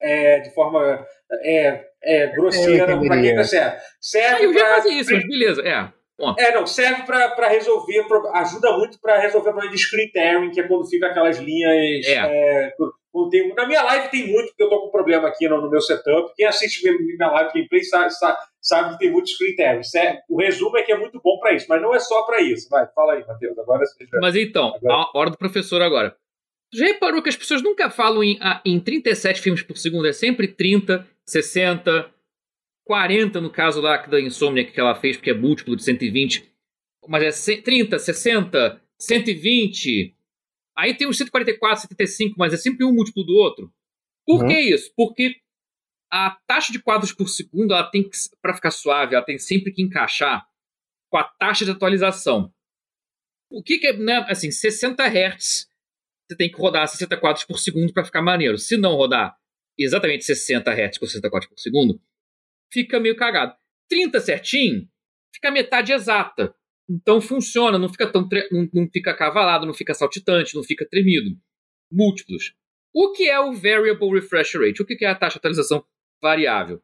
É, de forma. É, é, grosseira, Eu para quem entenderia. não serve. Ah, Serve eu já pra- fazia isso, mas beleza. É. Ponto. É, não, serve para resolver, pro- ajuda muito para resolver o problema de screen tearing, que é quando fica aquelas linhas. É. é, tem- na minha live tem muito, porque eu tô com problema aqui no, no meu setup. Quem assiste minha, live gameplay sabe, sabe, sabe que tem muito screen tearing. Serve- O resumo é que é muito bom para isso, mas não é só para isso. Vai, fala aí, Matheus. Agora. Mas então, Agora- a hora do professor agora. Já reparou que as pessoas nunca falam em, ah, em 37 filmes por segundo? É sempre 30, 60, 40 no caso lá da Insomniac que ela fez, porque é múltiplo de 120. Mas é ce- 30, 60, 120. Aí tem os 144, 75, mas é sempre um múltiplo do outro. Por Uhum. que isso? Porque a taxa de quadros por segundo, ela tem que, para ficar suave, ela tem sempre que encaixar com a taxa de atualização. O que, que é, né, assim, 60 Hz, você tem que rodar 60 quadros por segundo para ficar maneiro. Se não rodar exatamente 60 Hz com 60 quadros por segundo, fica meio cagado. 30 certinho, fica metade exata. Então funciona, não fica tão não, não fica cavalado, não fica saltitante, não fica tremido. Múltiplos. O que é o Variable Refresh Rate? O que é a taxa de atualização variável?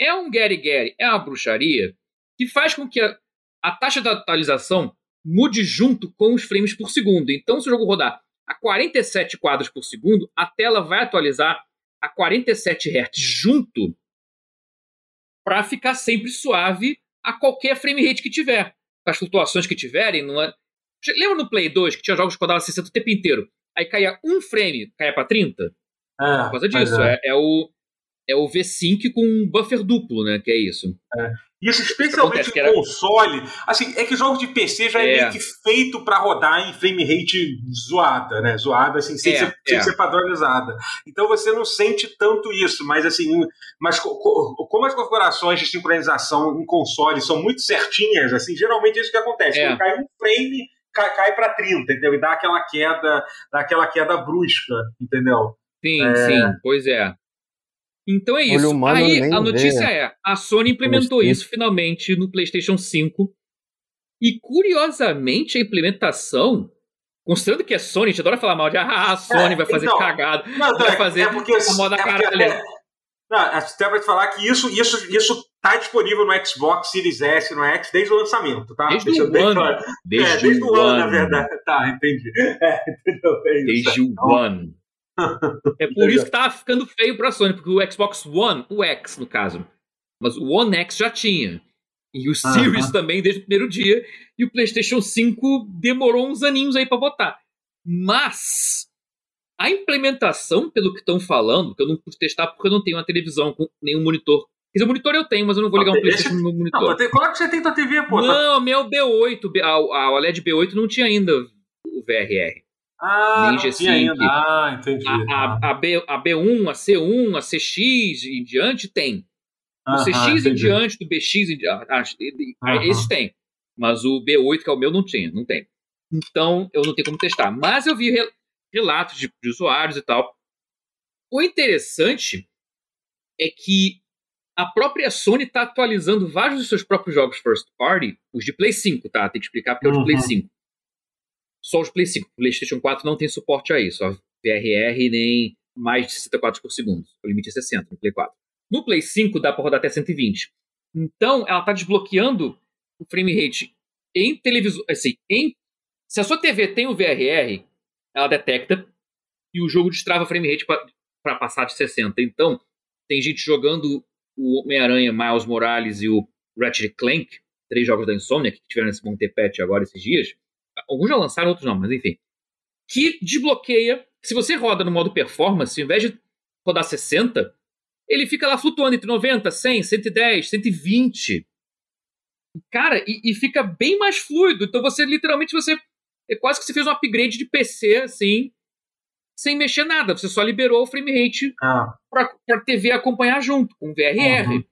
É um Gary-Gary, é uma bruxaria que faz com que a, a taxa de atualização mude junto com os frames por segundo. Então, se o jogo rodar a 47 quadros por segundo, a tela vai atualizar a 47 Hz junto para ficar sempre suave a qualquer frame rate que tiver. Com as flutuações que tiverem, não é... Lembra no Play 2 que tinha jogos que rodavam 60 o tempo inteiro? Aí caía um frame, caía para 30? Ah, Por causa disso. É, é o, é o V-Sync com um buffer duplo, né? Que é isso. Isso especialmente em era- console. Assim, é que jogos de PC já é, É. meio que feito para rodar em frame rate zoada, né? Zoada, assim, sem, É, ser, sem é. ser padronizada. Então você não sente tanto isso, mas assim, mas co- co- como as configurações de sincronização em console são muito certinhas, assim, geralmente é isso que acontece. É. Quando cai um frame, cai, cai para 30, entendeu? E dá aquela queda, dá aquela queda brusca, entendeu? Sim, É. sim, pois é. Então é isso. humano Aí a notícia vê. é: a Sony implementou Gostei. isso finalmente no PlayStation 5. E curiosamente a implementação, considerando que é Sony, a gente adora falar mal de ah, a Sony É, vai fazer então, cagada. Não, Vai fazer é porque, a moda é porque caralho. até, não, até pra te falar que isso, isso, isso tá disponível no Xbox Series S, no X, desde o lançamento, tá? Desde Deixa o bem ano. claro. Desde, é, desde o ano, na ano. verdade. Tá, entendi. É, entendeu? É isso. Desde o One. É por isso que tava ficando feio pra Sony, porque o Xbox One, o X no caso, mas o One X já tinha. E o Series também desde o primeiro dia. E o PlayStation 5 demorou uns aninhos aí pra botar. Mas a implementação, pelo que estão falando, que eu não pude testar porque eu não tenho uma televisão com nenhum monitor. Quer dizer, monitor eu tenho, mas eu não vou ligar um PlayStation no meu Não, monitor. tem- claro que você tem tua TV, pô. tá- Não, meu B8, B- a, a OLED B8 não tinha ainda o VRR. Ah, G5. tinha ainda. Ah, entendi. A, a, a, B, a B1, a C1, a CX e em diante tem. O CX em entendi. diante, do BX em diante, ah, Aham. esses tem. Mas o B8, que é o meu, não tinha, não tem. Então, eu não tenho como testar. Mas eu vi re- relatos de, de usuários e tal. O interessante é que a própria Sony está atualizando vários dos seus próprios jogos first party, os de Play 5, tá? Tem que explicar porque é o de Play Uhum. 5. Só os Play 5. O PlayStation 4 não tem suporte a isso, a VRR nem mais de 60 quadros por segundo. O limite é 60 no Play 4. No Play 5 dá para rodar até 120. Então, ela está desbloqueando o frame rate em televisor, assim, em se a sua TV tem o VRR, ela detecta e o jogo destrava frame rate para passar de 60. Então, tem gente jogando o Homem-Aranha, Miles Morales e o Ratchet Clank, três jogos da Insomnia que tiveram esse patch agora esses dias. Alguns já lançaram, outros não, mas enfim. Que desbloqueia. Se você roda no modo performance, ao invés de rodar 60, ele fica lá flutuando entre 90, 100, 110, 120. Cara, e, e fica bem mais fluido. Então você literalmente você é quase que você fez um upgrade de PC assim, sem mexer nada. Você só liberou o frame rate Ah, para TV acompanhar junto com o VRR. Uhum.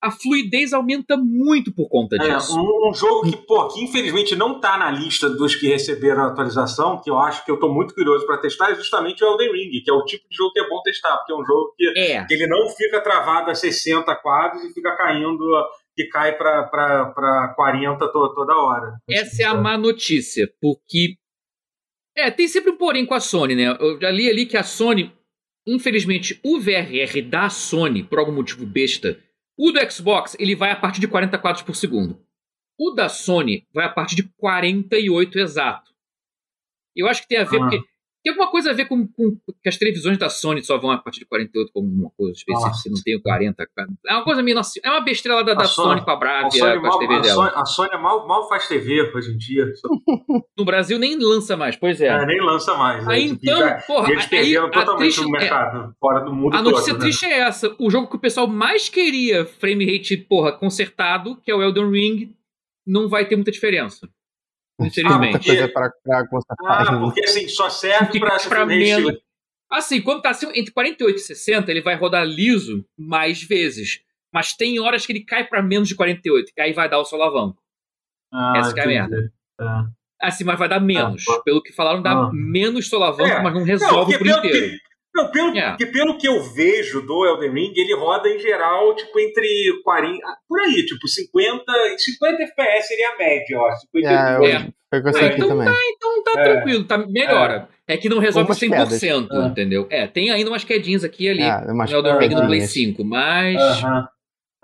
A fluidez aumenta muito por conta É, disso. um, um jogo que, pô, que infelizmente não tá na lista dos que receberam a atualização, que eu acho que eu tô muito curioso para testar, é justamente o Elden Ring, que é o tipo de jogo que é bom testar, porque é um jogo que, É, que ele não fica travado a 60 quadros e fica caindo, que cai para 40 to, toda hora. essa é a má notícia, porque. É, tem sempre um porém com a Sony, né? Eu já li ali que a Sony, infelizmente, o VRR da Sony, por algum motivo besta, o do Xbox, ele vai a partir de 40 quadros por segundo. O da Sony vai a partir de 48 exato. Eu acho que tem a ver, Ah. porque tem alguma coisa a ver com, com que as televisões da Sony só vão a partir de 48 como uma coisa específica, se não tem o 40. É uma coisa meio. É uma besteira lá da, da A Sony, Sony- com a A Bravia, Sony, com as a, dela. Sony, a Sony mal, mal faz TV hoje em dia, No Brasil nem lança mais, pois é. é, nem lança mais. né? Aí então, já- porra, eles aí perderam a totalmente triste- o é, mercado, fora do mundo A notícia todo. né? triste é essa. O jogo que o pessoal mais queria frame rate, porra, consertado, que é o Elden Ring, não vai ter muita diferença. Infelizmente. coisa pra, pra constatar. Ah, né? porque assim, só serve para pra menos. Assim, quando tá assim, entre 48 e 60, ele vai rodar liso mais vezes. Mas tem horas que ele cai pra menos de 48, que aí vai dar o solavanco. Ah, Essa que é a merda. É. Assim, mas vai dar menos. Ah, Pelo que falaram, dá ah. menos solavanco, É. mas não Não, resolve porque por pelo, inteiro. Não, pelo, É. porque pelo que eu vejo do Elden Ring, ele roda em geral, tipo, entre 40. ah, Por aí, tipo, 50. 50 FPS seria a média, ó. 50, É, É. Que eu sei Ah, aqui então também. Então tá É. tranquilo, tá, melhora. É. que não resolve umas 100%, quedas. entendeu? É, tem ainda umas quedinhas aqui e ali É, umas no Elden Ring no Play quedinhas. 5, mas Aham.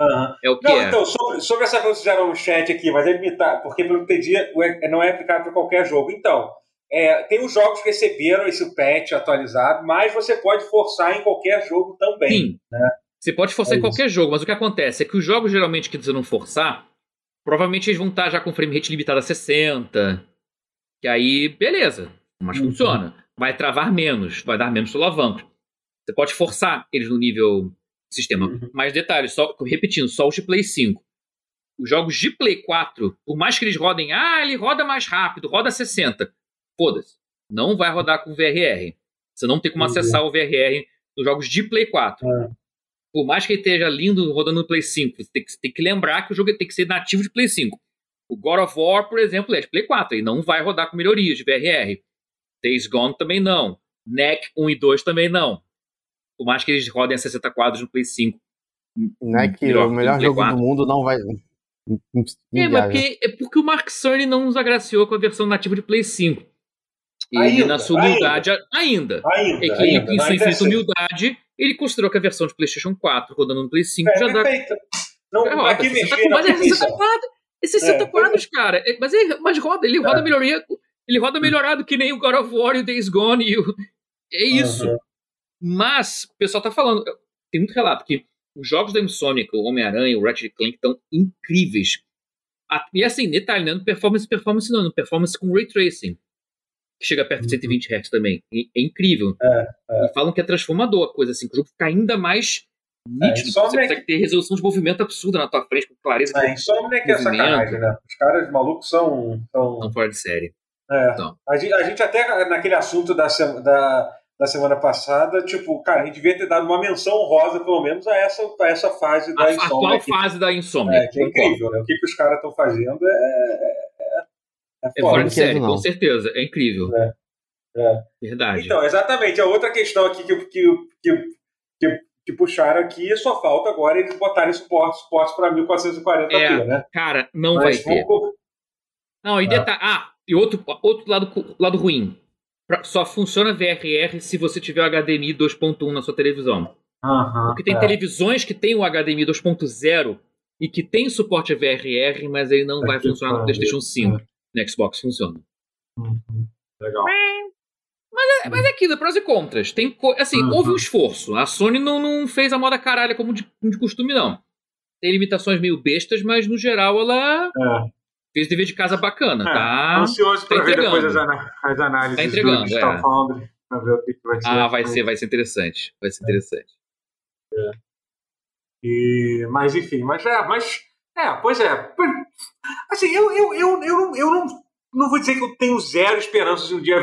Aham. é o que Não, é. então, sobre, sobre essa coisa que fizeram no chat aqui, mas é limitar, porque pelo que eu entendi, é- não é aplicado para qualquer jogo. Então, é, tem os jogos que receberam esse patch atualizado, mas você pode forçar em qualquer jogo também. Sim. Você pode forçar É em qualquer jogo, mas o que acontece é que os jogos geralmente que você não forçar, provavelmente eles vão estar já com frame rate limitado a 60. Que aí, beleza, mas Uhum. funciona. Vai travar menos, vai dar menos solavancos. Você pode forçar eles no nível sistema. Uhum. Mais detalhes, só repetindo, só os de Play 5. Os jogos de Play 4, por mais que eles rodem, ah, ele roda mais rápido, roda 60. Foda-se. Não vai rodar com VRR. Você não tem como Entendi. acessar o VRR nos jogos de Play 4 por mais que ele esteja lindo rodando no Play 5, você tem que, tem que lembrar que o jogo tem que ser nativo de Play 5. O God of War, por exemplo, é de Play 4, ele não vai rodar com melhorias de VRR. Days Gone também não. NEC 1 e 2 também não. Por mais que eles rodem a 60 quadros no Play 5. Não é que Melhor o melhor o Play jogo 4. do mundo não vai. É, mas porque, é porque o Mark Cerny não nos agraciou com a versão nativa de Play 5. Ele, Ainda, na sua humildade, ainda. Ainda, É que ainda, ele, em sua ainda infinita humildade, ele considerou que a versão de PlayStation 4 rodando no Play 5 É, já dá perfeito. Não, É, roda, aqui 60 mexer na mas é 60 posição. quadros, é 60 É, quadros, cara. É, mas, é, mas roda, ele roda É. melhoria. Ele roda melhorado que nem o God of War e o Days Gone. E o, é isso. Aham. Mas o pessoal tá falando. Tem muito relato que os jogos da Insomniac, o Homem-Aranha, o Ratchet Clank, estão incríveis. E assim, detalhe, não é no performance performance, não, é no performance com ray tracing. Que chega perto de 120 Hz também. E- é incrível. Uhum. É, E falam que é transformador a coisa, assim, que o jogo fica ainda mais nítido. Insomniac- você consegue ter resolução de movimento absurda na tua frente, com clareza. É, Insomniac é Movimento. sacanagem, né? Os caras malucos são. são Não fora de série. é. Então. a, gente, a gente até naquele assunto da, da, da semana passada, tipo, cara, a gente devia ter dado uma menção honrosa, pelo menos, a essa, a essa fase da A, a atual Insomniac. fase da Insomnia. É, que é incrível, né? O que, que os caras estão fazendo é. É, é, É fora de série, não. com certeza. É incrível. É, é. Verdade. Então, exatamente. A outra questão aqui que, que, que, que, que puxaram aqui, só falta agora eles botarem suporte, suporte para 1440p, É. né? Cara, não Mas vai ter. Não, e É. detalhe. Ah, e outro, outro lado, lado ruim. Pra- Só funciona VRR se você tiver o HDMI 2.1 na sua televisão. Aham, Porque tem é. televisões que tem o HDMI 2.0 e que tem suporte a VRR, mas ele não vai Aqui funcionar no fala, PlayStation 5. No Xbox funciona. Uhum. Legal. É, mas é aquilo, prós e contras. Tem co- assim, Uhum. houve um esforço. A Sony não, não fez a moda caralho como de, de costume, não. Tem limitações meio bestas, mas no geral ela É. fez dever de casa bacana, É, tá? Ansioso para tá ver entregando. depois as, ana- as análises Tá entregando, do Digital é. Foundry, ver o que, vai ser. Ah, vai ser, vai ser interessante. Vai É. ser interessante. E, mas enfim, mas é, mas é, pois é. Assim, eu, eu, eu, eu, não, eu não, não vou dizer que eu tenho zero esperança de um dia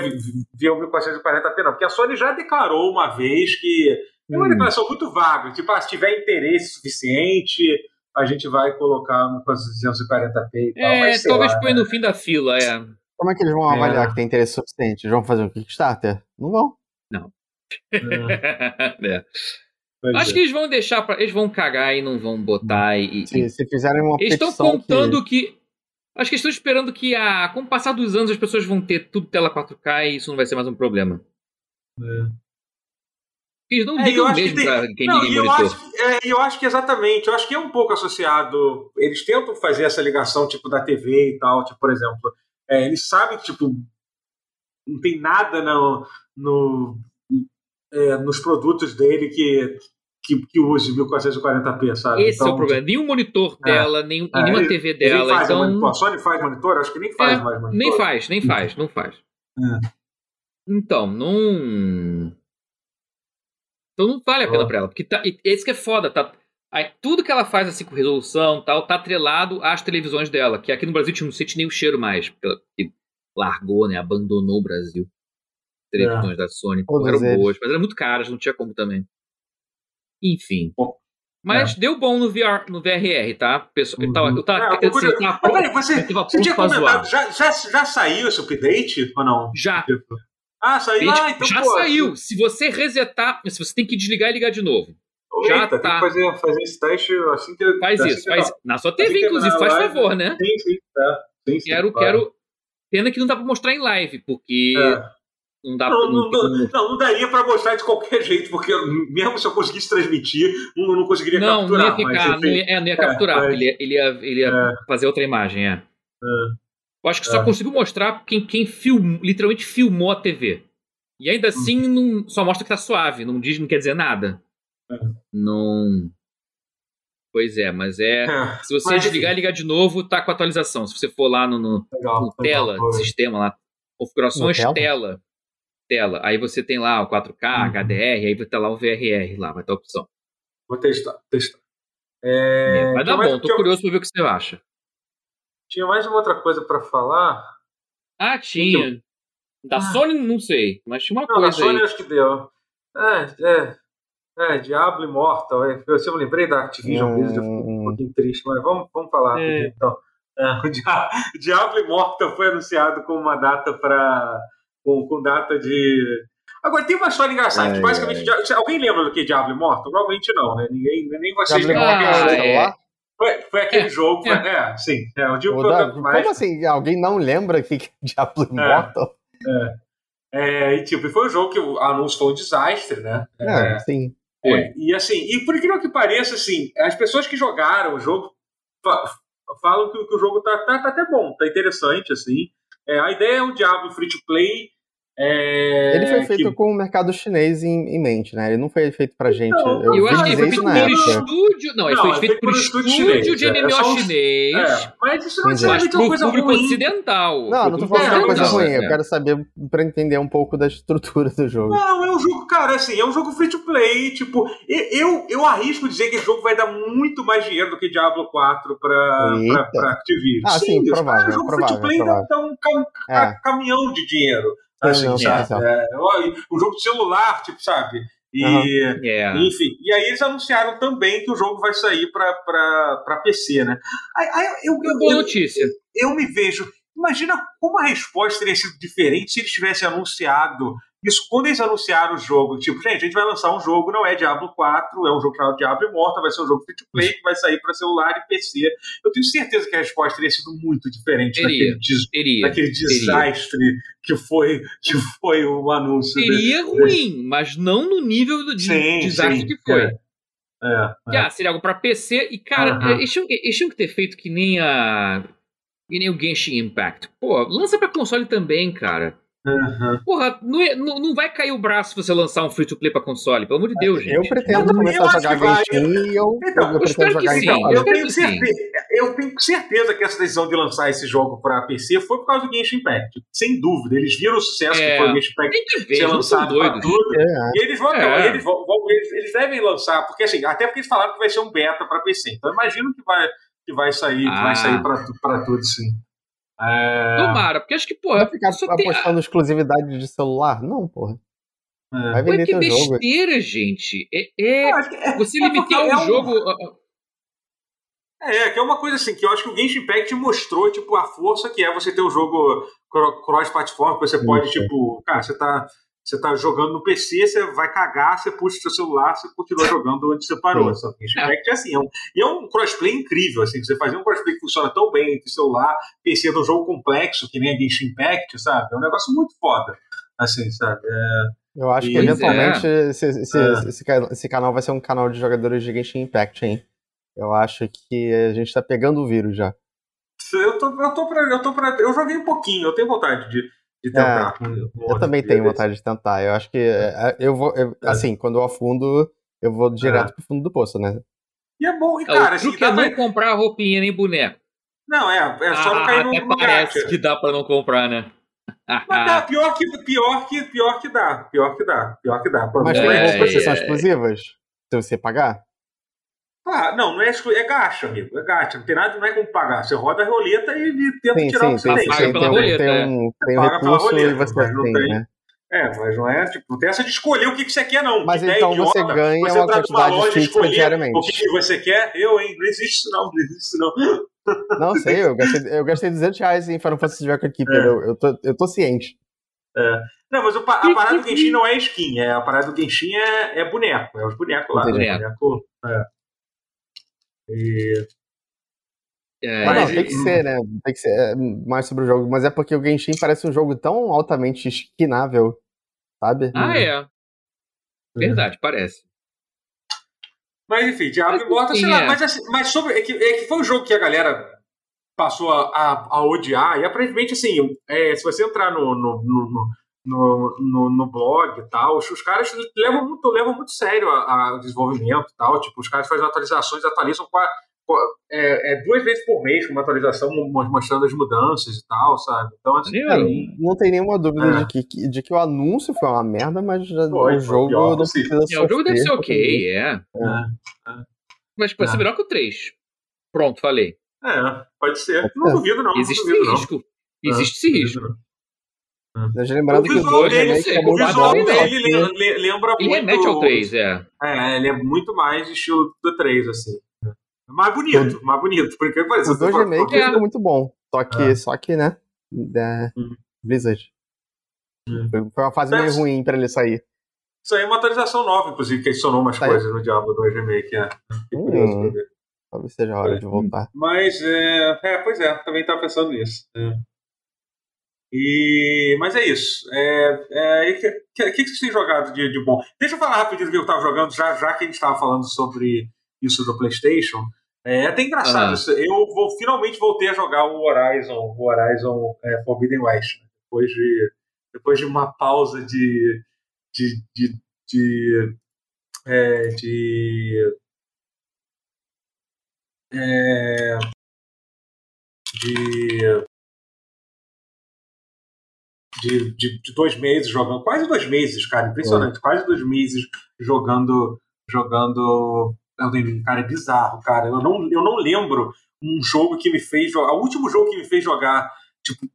ver o 1440p, não, porque a Sony já declarou uma vez que é uma Hum. declaração muito vaga, tipo, ah, se tiver interesse suficiente, a gente vai colocar no 240p e tal. É, talvez lá, põe né? no fim da fila, é. Como é que eles vão avaliar É. que tem interesse suficiente? Eles vão fazer um Kickstarter? Não vão. É. Pois Acho é. que eles vão deixar pra. Eles vão cagar e não vão botar e. e- Se, se fizerem uma Eles estão contando que... Acho que eles estão esperando que, a, com o passar dos anos, as pessoas vão ter tudo tela 4K e isso não vai ser mais um problema. Eles não É, ligam eu acho que mesmo tem- pra quem Não, liga em eu monitor. acho, é, eu acho que exatamente, eu acho que é um pouco associado. Eles tentam fazer essa ligação, tipo, da TV e tal, tipo, por exemplo, é, eles sabem que, tipo, não tem nada no, no, é, nos produtos dele que, que, que use 1440p, sabe? Esse é o problema. Nenhum monitor É. dela, nenhum, É, nenhuma ele- TV dela. faz Então, monitor. A Sony faz monitor? Acho que nem faz É, mais monitor. nem faz, nem faz, não faz. É. Então, não. Então não vale a pena Ó. pra ela. Porque tá, esse que é foda, tá? aí tudo que ela faz assim com resolução e tal, tá atrelado às televisões dela. Que aqui no Brasil a gente não sente nem o cheiro mais. Porque largou, né? Abandonou o Brasil. Televisões da Sony. Todos eram eles. boas, mas eram muito caras, não tinha como também. Enfim. Bom, Mas deu bom no, VR, no VRR, tá? Pessoal, eu tava, eu tava, É, eu assim, procuro- eu tava Mas peraí, você, você tinha comentado, já, já, já saiu esse update ou não? Já. Tipo, Ah, saiu? Gente, Ah, então, já pô, saiu. Se você resetar, se você tem que desligar e ligar de novo. Já Eita, tem tá. que fazer, fazer esse teste assim que Faz assim isso, que faz tá. na sua Assim TV, que inclusive, faz live- favor, né? Sim, sim, tá. Sim, sim, Quero, claro. quero. Pena que não dá pra mostrar em live, porque É. não dá Não, pra. não, não, não, não daria pra mostrar de qualquer jeito, porque mesmo se eu conseguisse transmitir, não, não conseguiria Não, não capturar. ia ficar, mas, não enfim, ia, é, não ia capturar, mas- porque ele ia, ele ia, ele ia É. fazer outra imagem, é. Eu acho que só É. consigo mostrar quem, quem film, literalmente filmou a TV. E ainda assim não, só mostra que tá suave, não diz, não quer dizer nada. É. Não. Pois é, mas é. É, Se você Mas, desligar e ligar de novo, tá com atualização. Se você for lá no, no, legal, no legal, tela, foi. sistema lá, configurações tela? tela. Tela. Aí você tem lá o 4K, Uhum. HDR, aí vai estar lá o VRR lá, vai ter a opção. Vou testar, testar. É, vai tinha dar bom, tô curioso pra ver o que você acha. Tinha mais uma outra coisa pra falar. Ah, tinha. Da Ah. Sony, não sei, mas tinha uma Não, coisa Sony aí. acho que deu. É, é. É, Diablo Immortal. É. Eu sempre lembrei da Activision Hum. Blizzard, eu fico um pouquinho triste, mas vamos, vamos falar É. rapidinho, então. É, o Dia- Diablo Immortal foi anunciado com uma data para. Com, com data de. Agora tem uma história engraçada. que Ai, basicamente. Dia- alguém lembra do que é Diablo Immortal? Provavelmente não, né? Ninguém, nem vocês Diablo nem Immortal Ah, no é. celular? Foi, foi aquele É, jogo. é. foi- É, sim. É, o dia Ô, que eu Davi, lembro mais. Como assim? Alguém não lembra que que é Diablo Immortal? É, e tipo, foi um jogo que o anúncio foi um desastre, né? É, sim. É, e assim, e por incrível que pareça, assim, as pessoas que jogaram o jogo fa- falam que, que o jogo tá, tá, tá até bom, tá interessante, assim. É, a ideia é um Diablo free to play. É, Ele foi feito que- com o mercado chinês em, em mente, né? Ele não foi feito pra gente. Não, eu Eu acho que ele foi feito por época. estúdio. Não, ele Não, foi é feito feito por estúdio chinês, de é, é MMO só um- chinês. É, mas isso não necessariamente é uma coisa público ruim. ocidental. Não, não tô falando que é uma coisa não, ruim. Eu é. quero saber pra entender um pouco da estrutura do jogo. Não, é um jogo, cara, assim, é um jogo free to play. Tipo, eu, eu arrisco dizer que esse jogo vai dar muito mais dinheiro do que Diablo 4 pra, Eita. pra, pra Activision. Ah, sim, Deus, provável, cara, o jogo free to provável, play dá, provável. um É. ca- caminhão de dinheiro. Assim, não. É, o jogo de celular, tipo, sabe? E, Aham. É. enfim, e aí eles anunciaram também que o jogo vai sair pra PC, né? Aí, aí eu, eu, Boa eu, notícia. eu me vejo. Imagina como a resposta teria sido diferente se eles tivessem anunciado isso quando eles anunciaram o jogo. Tipo, gente, a gente vai lançar um jogo, não é Diablo 4, é um jogo chamado Diablo Immortal, vai ser um jogo free to play que vai sair para celular e PC. Eu tenho certeza que a resposta teria sido muito diferente Teria. daquele, des- Teria. daquele desastre que foi, que foi o anúncio. Seria ruim, mas não no nível do de Sim, desastre sim, que foi. é. É, Que, ah, seria algo pra PC e, cara, Aham. eles, tinham, eles tinham que ter feito que nem a. Que nem o Genshin Impact. Pô, lança pra console também, cara. Aham. Porra, não, é- não, não vai cair o braço se você lançar um free to play pra console, pelo amor de Deus, gente. Eu pretendo Eu começar acho a jogar. Genshin e eu, Então, eu eu pretendo jogar sim, em eu tenho, que sim. certeza, eu tenho certeza que essa decisão de lançar esse jogo para PC foi por causa do Genshin Impact. Sem dúvida. Eles viram o sucesso É. que foi o Genshin Impact Tem que ver, ser lançado para doidos. tudo. É, E eles vão, É. eles, vão, vão- eles, eles devem lançar, porque assim, até porque eles falaram que vai ser um beta para PC. Então eu imagino que vai, que vai sair, que Ah. vai sair para tudo, sim. É, Tomara, porque acho que, porra, Vai ficar só tem. apostando exclusividade de celular? Não, porra. é. Vai Ué, vender que teu jogo. besteira, gente. É, é- que é- você é limitar é o um- jogo. a- É, que é uma coisa assim, que eu acho que o Genshin Impact mostrou, tipo, a força que é você ter um jogo cross-platform, que você pode, tipo, cara, você tá, você tá jogando no PC, você vai cagar, você puxa o seu celular, você continua jogando onde você parou. Só que Genshin Impact é assim, é um, e é um crossplay incrível, assim, você fazer um crossplay que funciona tão bem entre celular, PC de um jogo complexo, que nem a Genshin Impact, sabe? É um negócio muito foda, assim, sabe? É... Eu acho que eventualmente esse, esse, É. esse, esse canal vai ser um canal de jogadores de Genshin Impact, hein? Eu acho que a gente tá pegando o vírus já. Eu tô, eu tô pra. Eu tô pra. Eu joguei um pouquinho, eu tenho vontade de, de tentar. um- um Eu também tenho desse. vontade de tentar. Eu acho que é, eu vou. eu- É. assim, quando eu afundo, eu vou direto pro fundo do poço, né? E é bom, e É, cara, o assim, truque é dá não pra- comprar roupinha nem boneco. Não, é, é só não Ah, cair no, até no parece gacha. que dá pra não comprar, né? Mas dá, pior que, pior, que, pior que dá. Pior que dá. Pior que dá. Mas tem É, roupas que é, são é. exclusivas? Se você pagar? Ah, não, não é, exclu- é gacha, amigo. É gacha. Não tem nada, não é como pagar. Você roda a roleta e, e tenta Sim, tirar o sim, que você tem, tem. paga pela um- roleta, tem é. um, tem um Paga pela recurso e roleta, você mas não tem, tem. né? É, mas não é, tipo, não tem essa de escolher o que, que você quer, não. Mas ideia então idiota. você ganha você uma quantidade loja e fixa escolher diariamente. O que, que você quer? Eu, hein? Não existe isso, não. Não existe isso, não. Não sei, eu gastei, eu gastei 200 reais em Final Fantasy Record Keeper. É. Eu, eu, tô, eu tô ciente. Não, mas o a parada do Genshin não é skin. É, a parada do Genshin é, é boneco. É os bonecos lá. Né? Boneco, é. E, É, Mas não, tem que ser, né? Tem que ser é, mais sobre o jogo. Mas é porque o Genshin parece um jogo tão altamente esquinável, sabe? Ah, é. Verdade, parece. Mas enfim, Diablo Mas, Immortal, sei lá, é. mas, assim, mas sobre. É que, é que foi um jogo que a galera passou a, a, a odiar, e aparentemente, assim, é, se você entrar no, no, no, no, no, no- blog e tal, os, os caras levam muito, levam muito sério a- a- o desenvolvimento e tal. Tipo, os caras fazem atualizações, atualizam com a- com a- é, é duas vezes por mês com uma atualização mo- mostrando as mudanças e tal, sabe? Então, assim, Cara, Maneiro. não tem nenhuma dúvida É. de, que, de que o anúncio foi uma merda, mas já- Foi, o jogo pior não precisa É, o jogo deve ser ok, é. é, Mas vai ser É. melhor que o 3. Pronto, falei. é, pode ser. Pode Não duvido, não. Existe não duvido, esse não. risco. Existe É, esse não risco. Não. Mas lembrando O que o visual 2 dele, remake é o O muito visual bom, dele que- lem- lem- lembra Ele muito. remete ao 3, é. É, ele é muito mais estilo do 3, assim. Mais bonito, mais bonito. Por que pareça. O 2 remake É. ficou muito bom. Só que, É. só que né? É, Hum. Blizzard. Hum. Foi, uma fase meio Deve- ruim pra ele sair. Isso aí é uma atualização nova, inclusive, que adicionou umas Tá aí. coisas no Diablo 2 Remake. É. Fiquei Hum. curioso pra ver. Talvez seja a hora É. de voltar. Mas, é, é, pois é, também tava pensando nisso. é. E, mas é isso. É, é, o que, que, que vocês têm jogado de, de bom? Deixa eu falar rapidinho do que eu tava jogando, já, já que a gente estava falando sobre isso do PlayStation. É até engraçado. Ah. isso. Eu vou, finalmente voltei a jogar o Horizon, o Horizon é, Forbidden West. né? Depois de, depois de uma pausa de. de, de, de, é, de é, de, de, de, de dois meses jogando, quase dois meses, cara, impressionante, quase dois meses jogando, jogando Elden Ring, cara, é bizarro, cara, eu não, eu não lembro um jogo que me fez jogar, o último jogo que me fez jogar, tipo,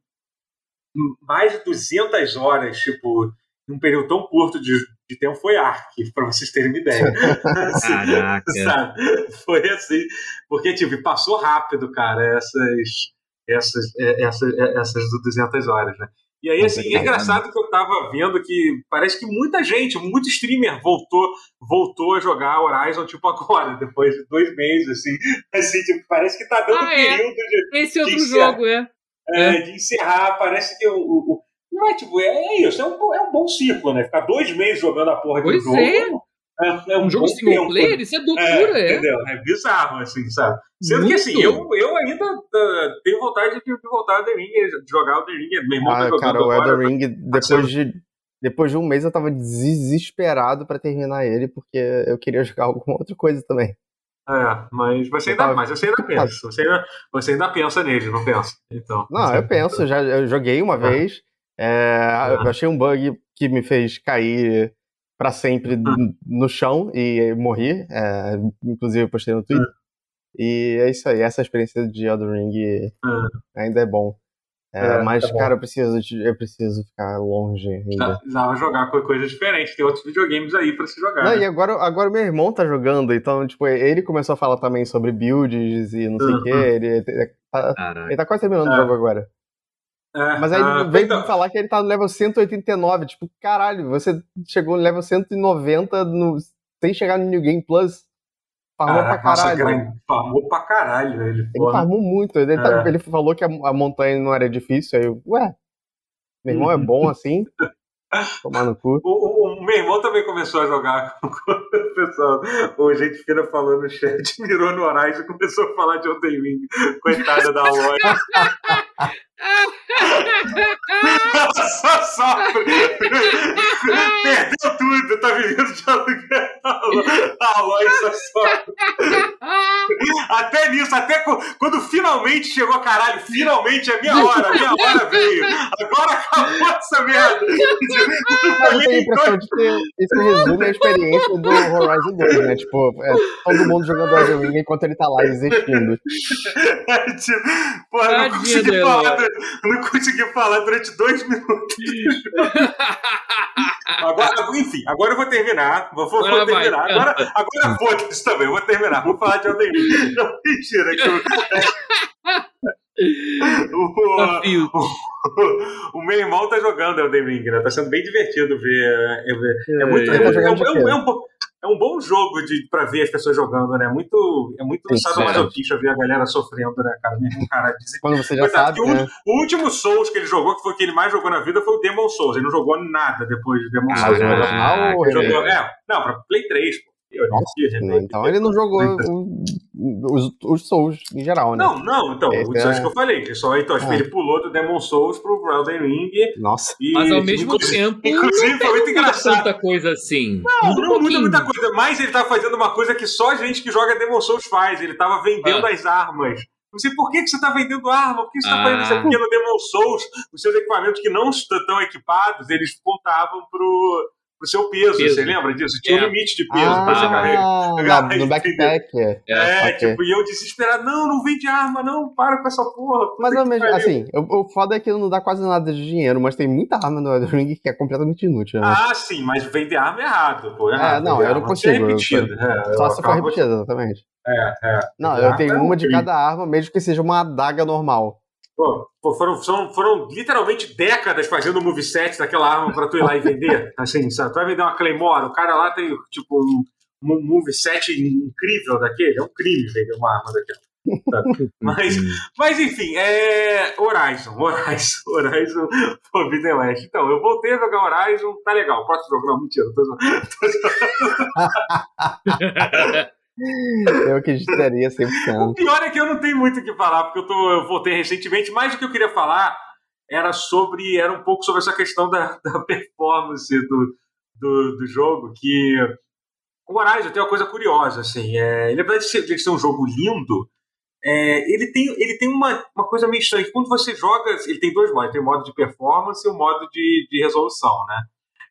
mais de 200 horas, tipo, num período tão curto de, de tempo foi Ark, pra vocês terem uma ideia. Assim, Caraca. sabe? Foi assim, porque tipo, passou rápido, cara, essas essas é, essas é, essas 200 horas, né? E aí assim, é engraçado que eu tava vendo que parece que muita gente, muito streamer voltou voltou a jogar Horizon tipo agora, depois de dois meses assim, assim tipo, parece que tá dando Ah, é? período de, Esse outro jogo, é. é, de encerrar, parece que o, o- o- não é tipo, é, é isso, é um, é um bom ciclo, né? Ficar dois meses jogando a porra de um Pois jogo. É. É, é Um jogo single tempo, player, isso é é, loucura, é. entendeu? É bizarro, assim, sabe? Sendo que, assim, Muito. eu, eu ainda uh, tenho vontade de, de voltar a The Ring, de jogar o The Ring. Meu irmão tá Ah, jogando cara, o. Elden Ring, depois de, depois de um mês eu tava desesperado pra terminar ele, porque eu queria jogar alguma outra coisa também. É, mas você ainda, tava- mas você ainda pensa. Você ainda, você ainda pensa nele, não pensa? Então, Não, eu penso, já eu joguei uma vez, é, eu achei um bug que me fez cair pra sempre n- no chão e morri, é, inclusive eu postei no Twitter. E é isso aí, essa experiência de Elden Ring ainda é bom. É, é, mas, tá cara, eu preciso, eu preciso ficar longe ainda. Precisava jogar com coisas diferentes. Tem outros videogames aí pra se jogar. Não, né? E agora, agora meu irmão tá jogando, então, tipo, ele começou a falar também sobre builds e não sei o uhum. quê. Ele, ele, tá, ele tá quase terminando é. o jogo agora. É, Mas aí uh, veio então... me falar que ele tá no level 189. Tipo, caralho, você chegou no level 190 no, sem chegar no New Game Plus. Farmou pra caralho. Nossa, farmou pra caralho ele. Ele porra. farmou muito. Ele, tá, é. ele, falou que a, a, montanha não era difícil. Aí eu, ué, meu irmão é bom assim? Tomar no cu. O, o, o, meu irmão também começou a jogar com o pessoal. O gente fina falou no chat, mirou no Horizon e começou a falar de Elden Ring. Coitada da loja. Só sofre. Perdeu tudo, tá vivendo de aluguel. A loja só sofre. Até nisso, até quando finalmente chegou, caralho, finalmente é minha hora, minha hora veio. Agora acabou essa merda. Eu tenho a impressão de que isso resume a experiência do Horizon 2, né? Tipo, é todo mundo jogando Elden Ring enquanto ele tá lá existindo. É, tipo, porra, eu não consegui falar não consegui falar durante dois minutos. agora, enfim, agora eu vou terminar. Vou, vou, vou terminar. Vai. Agora, agora foda-se também, vou terminar. Vou falar de Elden Ring. Não, mentira. Que eu... o, o, o, meu irmão tá jogando Elden Ring, né? Tá sendo bem divertido ver. É, é, é muito. É, é, é, é, um, é um bom jogo de, pra ver as pessoas jogando, né? Muito, é muito sadomasoquista ver a galera sofrendo, né, cara? Mesmo cara Quando você já sabe, o, né? o, último Souls que ele jogou, que foi o que ele mais jogou na vida, foi o Demon Souls. Ele não jogou nada depois de Demon ah, Souls. Ah, ah, jogou, é, não, pra Play 3, pô. Nossa, então ele não jogou os, os Souls em geral, né? Não, não, então, é, isso é... que eu falei. Ele só, então, ah. ele pulou do Demon Souls pro Elden Ring. Nossa. E, mas ao mesmo inclusive, tempo. Inclusive, foi muito engraçado. muita coisa assim. Não, não muda muita coisa. Mas ele tava fazendo uma coisa que só gente que joga Demon Souls faz. Ele tava vendendo ah. as armas. Não sei por que, que você está vendendo arma, por que você está ah. fazendo isso aqui no Demon Souls? Os seus equipamentos que não estão equipados, eles contavam pro pro seu peso, peso. Você lembra disso? Tinha é. um limite de peso ah, pra você carregar. No backpack. É, é okay. tipo, e eu desesperado, não, não vende arma, não, para com essa porra. Mas eu mesmo, assim, o, o foda é que não dá quase nada de dinheiro, mas tem muita arma no Elden Ring que é completamente inútil. Né? Ah, sim, mas vender arma é errado, pô. É, errado, é não, eu não consigo. É repetido. Eu, é, só se for repetido, exatamente. É, é. Não, eu tenho uma de cada arma, mesmo que seja uma adaga normal. Pô, foram, são, foram literalmente décadas fazendo moveset daquela arma pra tu ir lá e vender. Assim, sabe? Tu vai vender uma Claymore, o cara lá tem tipo um, um moveset incrível daquele. É um crime vender uma arma daquela. Mas, mas enfim, é Horizon, Horizon, Horizon Forbidden West. Então, eu voltei a jogar Horizon, tá legal. Próximo jogo, não, mentira, tô. Eu acreditaria 100%. O pior é que eu não tenho muito o que falar, porque eu, tô, eu voltei recentemente, mas o que eu queria falar era sobre era um pouco sobre essa questão da, da performance do, do, do, jogo, que o Horizon tem uma coisa curiosa, assim, é, ele apesar de ser, de ser um jogo lindo, é, ele tem, ele tem uma, uma coisa meio estranha, quando você joga, ele tem dois modos, tem o modo de performance e o modo de, de resolução, né?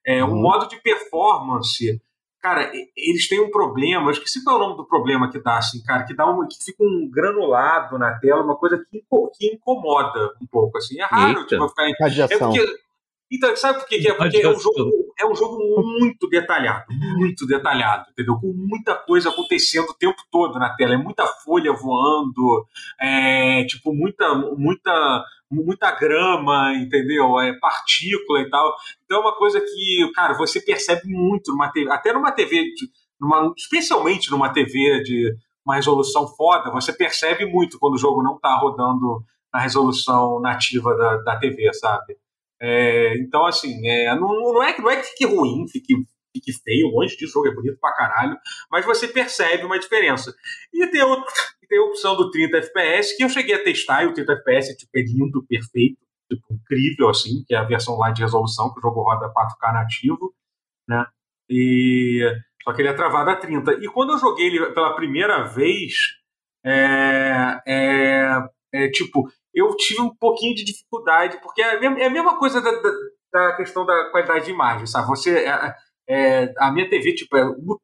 É, uhum. O modo de performance Cara, eles têm um problema, eu esqueci qual é o nome do problema que dá, assim, cara, que dá um, que fica um granulado na tela, uma coisa que, que incomoda um pouco, assim. É raro, Eita. tipo, ficar. É porque, então, sabe por que, é? Porque é um, jogo, é um jogo muito detalhado, muito detalhado, entendeu? Com muita coisa acontecendo o tempo todo na tela. É muita folha voando, é, tipo, muita, muita muita grama, entendeu? É partícula e tal. Então é uma coisa que, cara, você percebe muito numa TV, até numa TV, de, numa, especialmente numa TV de uma resolução foda, você percebe muito quando o jogo não está rodando na resolução nativa da, da TV, sabe? É, então, assim, é, não, não, é, não é que fique ruim, fique, fique feio, longe disso, o jogo é bonito pra caralho, mas você percebe uma diferença. E tem outro, tem a opção do 30 FPS, que eu cheguei a testar, e o 30 FPS tipo, é lindo, perfeito, tipo, incrível, assim, que é a versão lá de resolução, que o jogo roda 4K nativo, né? E... Só que ele é travado a 30. E quando eu joguei ele pela primeira vez, é, é, é tipo, eu tive um pouquinho de dificuldade, porque é a mesma, é a mesma coisa da, da, da, questão da qualidade de imagem, sabe? Você, é, é, a minha TV, tipo, é,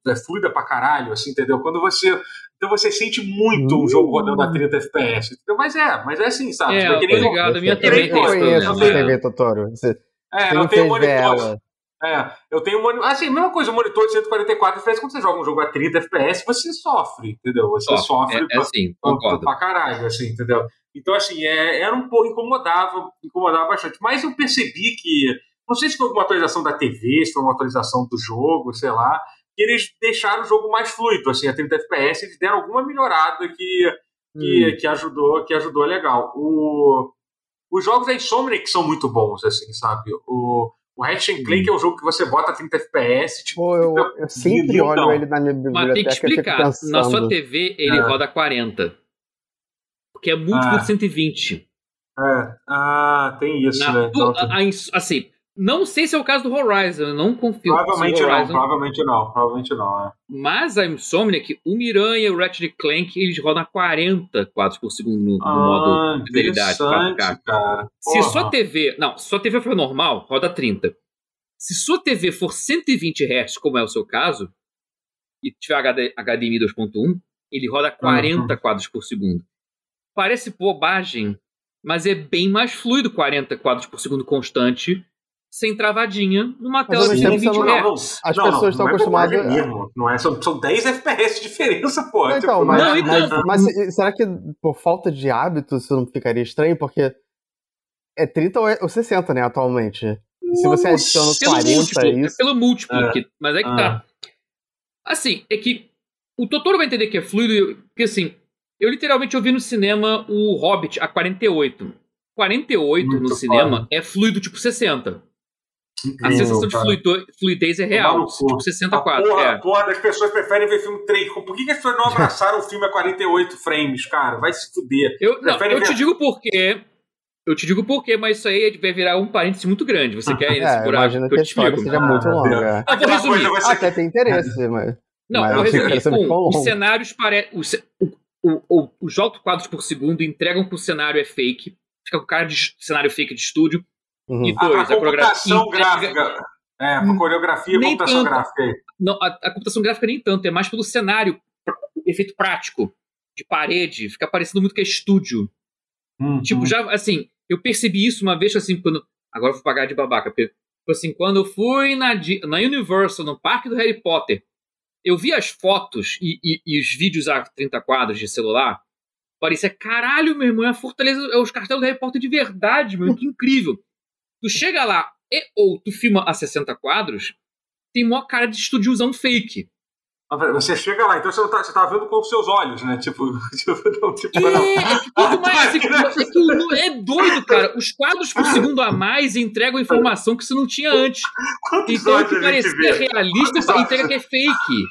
é, fluida pra caralho, assim, entendeu? Quando você. Então você sente muito um jogo rodando a 30 FPS. Entendeu? Mas é, mas é assim, sabe? É, tipo, é eu tô ligado, a minha também tem isso. Eu conheço a TV, Totoro. Você é, eu tenho monitor. É, eu tenho um monitor. Assim, mesma coisa, o monitor de 144 FPS, quando você joga um jogo a 30 FPS, você sofre, entendeu? Você sofre, é, é assim, pra, pra caralho, assim, entendeu? Então, assim, é, era um pouco, incomodava, incomodava bastante. Mas eu percebi que, não sei se foi alguma atualização da TV, se foi uma atualização do jogo, sei lá, que eles deixaram o jogo mais fluido, assim, a 30 FPS, eles deram alguma melhorada que, que, hum. que ajudou, que ajudou legal. O, os jogos da Insomniac são muito bons, assim, sabe? O, o Ratchet Clank é um jogo que você bota 30 FPS, tipo... Pô, eu, eu sempre olho ele na minha biblioteca Mas tem que explicar, na sua TV ele é. roda 40. Porque é múltiplo ah. de 120. É, ah, tem isso, na, né? Então, a, a, assim, não sei se é o caso do Horizon, eu não confio. Provavelmente não, provavelmente não, provavelmente não, é. Mas a Insomniac, o Miranha e o Ratchet Clank, eles rodam a 40 quadros por segundo no, no ah, modo fidelidade 4K. Cara. Se sua TV, não, se sua TV for normal, roda 30. Se sua TV for 120 Hz, como é o seu caso, e tiver HD, HDMI 2.1, ele roda 40 uhum. quadros por segundo. Parece bobagem, mas é bem mais fluido 40 quadros por segundo constante sem travadinha numa tela de 120 Hz. As não, pessoas estão não é acostumadas. É mesmo, não é, são, são 10 FPS de diferença, pô. Não, então, tipo, mas, não, então... Mas, mas, será que por falta de hábito isso não ficaria estranho? Porque é 30 ou 60, né, atualmente. Se você adiciona 40 múltiplo, é isso... É pelo múltiplo, é. Que, mas é que tá. ah. tá. Assim, é que o Totoro vai entender que é fluido, porque assim, eu literalmente ouvi no cinema o Hobbit a 48. 48 Muito no cinema é fluido tipo 60. Incrível, a sensação de fluidez, fluidez é real. Tipo 64. A porra, é. porra das pessoas preferem ver filme 3. Por que, que as pessoas não abraçaram o filme a 48 frames, cara? Vai se fuder. Eu, não, eu ver... te digo por quê. Eu te digo por quê, mas isso aí vai virar um parênteses muito grande. Você quer é, segurar imagina que, que a história seja muito ah, longa. Ah, vou resumir. Ser... Até tem interesse, mas... Não, mas vou resumir. Um, os cenários parecem... Os altos quadros por segundo entregam que o cenário é fake. Fica com cara de cenário fake de estúdio Uhum. E dois, a, a, a computação gráfica. É, a coreografia e computação tanto, gráfica. Não, a, a, computação gráfica nem tanto, é mais pelo cenário, efeito prático, de parede, fica parecendo muito que é estúdio. Uhum. Tipo, já, assim, eu percebi isso uma vez, assim, quando. Agora eu vou pagar de babaca, porque, tipo assim, quando eu fui na, na Universal, no parque do Harry Potter, eu vi as fotos e, e, e os vídeos a 30 quadros de celular, parecia, caralho, meu irmão, é a Fortaleza, é os cartelos do Harry Potter de verdade, meu, que incrível. Tu chega lá e ou tu filma a 60 quadros, tem maior cara de estúdiozão fake. Você chega lá, então você, tá, você tá vendo com os seus olhos, né? Tipo, tipo, não, tipo é, não. É, que tudo mais, é, é, doido, cara. Os quadros por segundo a mais entregam informação que você não tinha antes. Quantos então o que parecia realista entrega que é fake.